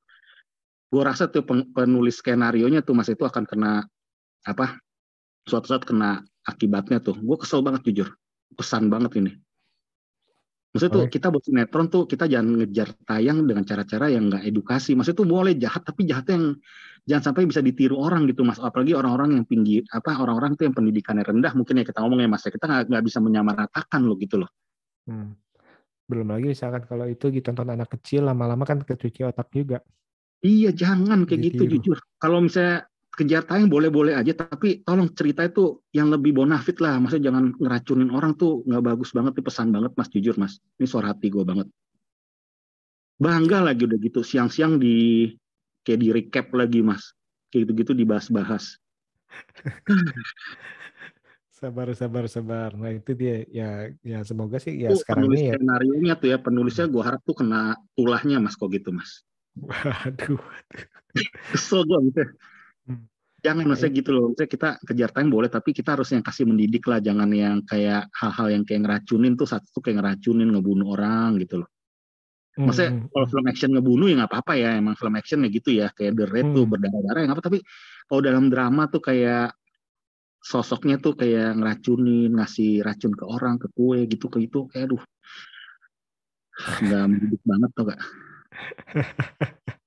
gue rasa tuh pen- penulis skenario nya tuh mas itu akan kena apa suatu saat kena akibatnya tuh. Gue kesel banget jujur. Pesan banget ini. Maksudnya tuh kita buat sinetron tuh kita jangan ngejar tayang dengan cara-cara yang nggak edukasi. Maksudnya tuh boleh jahat tapi jahatnya yang jangan sampai bisa ditiru orang gitu mas. Apalagi orang-orang yang tinggi apa orang-orang tuh yang pendidikannya rendah mungkin ya kita ngomong ya mas ya. Kita nggak bisa menyamaratakan loh gitu loh. Hmm. belum lagi misalkan kalau itu ditonton anak kecil lama-lama kan kecuci otak juga. Iya, jangan kayak gitu Ditiru. jujur. Kalau misalnya kejar tayang boleh-boleh aja, tapi tolong cerita itu yang lebih bonafit lah. Maksudnya jangan ngeracunin orang tuh nggak bagus banget, nih pesan banget mas, jujur mas. Ini suara hati gue banget. Bangga lagi udah gitu, siang-siang di kayak di recap lagi mas. Kayak gitu-gitu dibahas-bahas. sabar sabar sabar. Nah itu dia ya ya semoga sih ya Tuh, sekarang penulis ini ya. skenario nya tuh ya penulisnya gue harap tuh kena tulahnya mas kok gitu mas. Waduh. Kesel gue gitu. Hmm. Jangan maksudnya gitu loh. Maksudnya kita kejar tayang boleh tapi kita harus yang kasih mendidik lah. Jangan yang kayak hal-hal yang kayak ngeracunin tuh satu tuh kayak ngeracunin ngebunuh orang gitu loh. Maksudnya Hmm, kalau film action ngebunuh ya nggak apa-apa ya. Emang film action ya gitu ya. Kayak The tuh Hmm. berdarah-darah ya nggak apa. Tapi kalau dalam drama tuh kayak sosoknya tuh kayak ngeracunin, ngasih racun ke orang, ke kue gitu ke itu. Kayak aduh. Nggak mendidik banget tuh gak.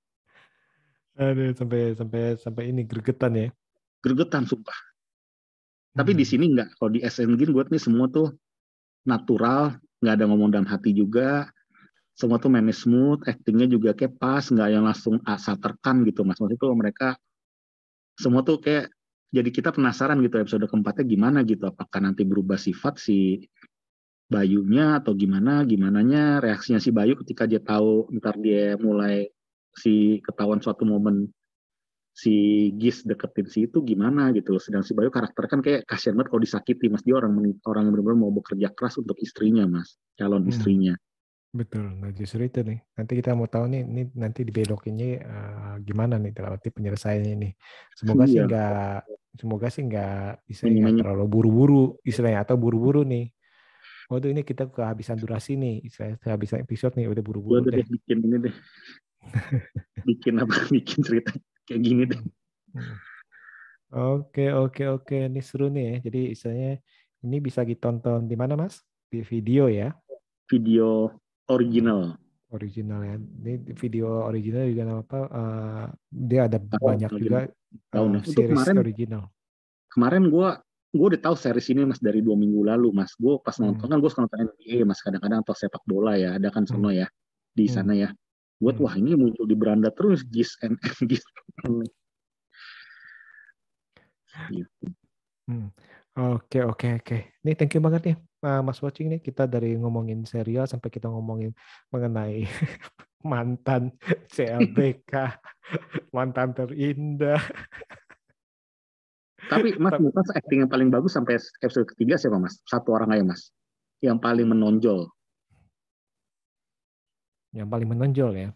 Aduh sampai sampai sampai ini gregetan ya. Gregetan sumpah. Tapi Hmm. di sini nggak. Kalau di SN Gin buat nih semua tuh natural, nggak ada ngomong dalam hati juga. Semua tuh mainnya smooth, actingnya juga kayak pas, nggak yang langsung asal terkan gitu mas. Maksudnya tuh mereka semua tuh kayak jadi kita penasaran gitu episode keempatnya gimana gitu. Apakah nanti berubah sifat si Bayunya atau gimana, gimananya reaksinya si Bayu ketika dia tahu ntar dia mulai si ketahuan suatu momen si Gis deketin si itu gimana gitu loh. Sedang si Bayu karakter kan kayak kasihan banget kalau disakiti mas. Dia orang orang yang benar-benar mau bekerja keras untuk istrinya mas, calon Hmm. istrinya. Betul, nah justru itu nih. Nanti kita mau tahu nih, ini nanti dibelokinnya eh, gimana nih dalam arti penyelesaiannya nih. Semoga sih Iya. nggak, semoga sih nggak istilahnya nggak Menye- terlalu buru-buru istilahnya atau buru-buru nih. Oh tuh ini kita kehabisan durasi nih, istilahnya kehabisan episode nih udah buru-buru deh. deh bikin ini deh. bikin apa? Bikin cerita kayak gini deh. Hmm. Oke oke oke, ini seru nih ya. Jadi istilahnya ini bisa ditonton di mana mas? Di video ya, Video original. original ya. Ini video original juga nama apa? eh, dia ada Tahu, banyak tahu juga Tahu eh. Itu series kemarin original. kemarin gue gue udah tahu series ini mas dari dua minggu lalu mas gue pas Hmm. nonton kan gue suka nonton NBA mas kadang-kadang atau sepak bola ya ada kan sono ya di Hmm. sana ya gue Hmm. wah ini muncul di beranda terus gis and gis gitu. Hmm. Oke oke oke. Nih thank you banget nih uh, Mas Watching nih kita dari ngomongin serial sampai kita ngomongin mengenai mantan CLBK, mantan terindah. tapi mas Tapi- mas acting yang paling bagus sampai episode ketiga siapa mas satu orang aja mas yang paling menonjol Yang paling menonjol ya.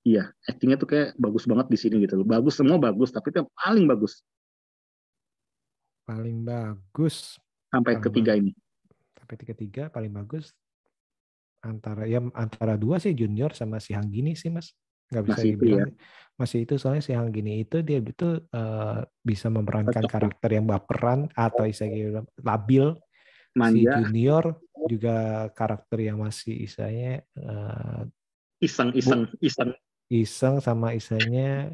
iya actingnya tuh kayak bagus banget di sini gitu loh. Bagus semua bagus tapi itu yang paling bagus. Paling bagus. Sampai Paling ketiga ini. Sampai tiga tiga paling bagus. Antara ya antara dua sih junior sama si Hanggini sih mas. Nggak bisa Masih itu dibilang masih itu soalnya si Hanggini itu dia itu eh, bisa memerankan Cocok. karakter yang baperan atau istilahnya labil. Si manja. Junior juga karakter yang masih istilahnya eh, iseng iseng iseng. Iseng sama istilahnya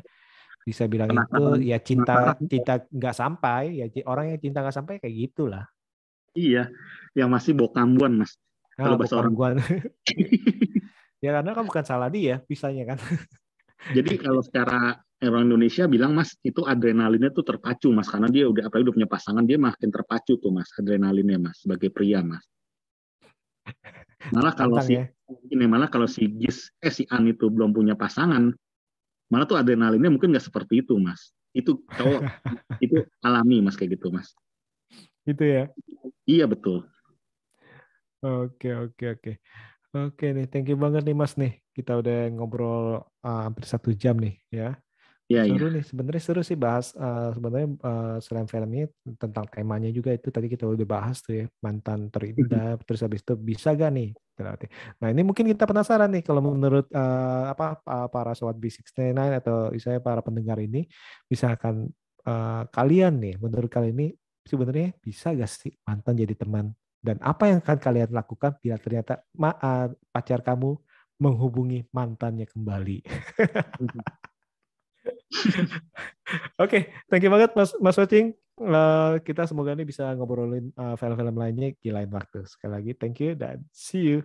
bisa bilang itu Penasaran. ya cinta cinta nggak sampai ya orang yang cinta nggak sampai kayak gitulah. Iya yang masih bokambuan mas. Nah, Kalau bahasa orang. ya karena kan bukan salah dia bisanya kan. Jadi kalau secara orang Indonesia bilang mas itu adrenalinnya tuh terpacu mas. Karena dia udah apalagi udah punya pasangan dia makin terpacu tuh mas adrenalinnya mas sebagai pria mas. Malah kalau Tantang si ya ini malah kalau si Gis eh si An itu belum punya pasangan malah tuh adrenalinnya mungkin nggak seperti itu mas. Itu cowok itu alami mas kayak gitu mas. gitu ya Iya betul. Oke oke oke oke nih thank you banget nih mas nih kita udah ngobrol uh, hampir satu jam nih ya Iya. seru nih sebenarnya seru sih bahas uh, sebenarnya uh, selain filmnya tentang temanya juga itu tadi kita udah bahas tuh ya mantan terindah terus habis itu bisa gak nih? Berarti nah ini mungkin kita penasaran nih kalau menurut uh, apa para sobat B69 atau saya para pendengar ini misalkan uh, kalian nih menurut kalian ini sebenarnya bisa gak sih mantan jadi teman? Dan apa yang akan kalian lakukan bila ternyata ma- pacar kamu menghubungi mantannya kembali Oke, thank you banget Mas Mas Watching. Eh, kita semoga ini bisa ngobrolin eh, film-film lainnya di lain waktu. Sekali lagi, thank you dan see you.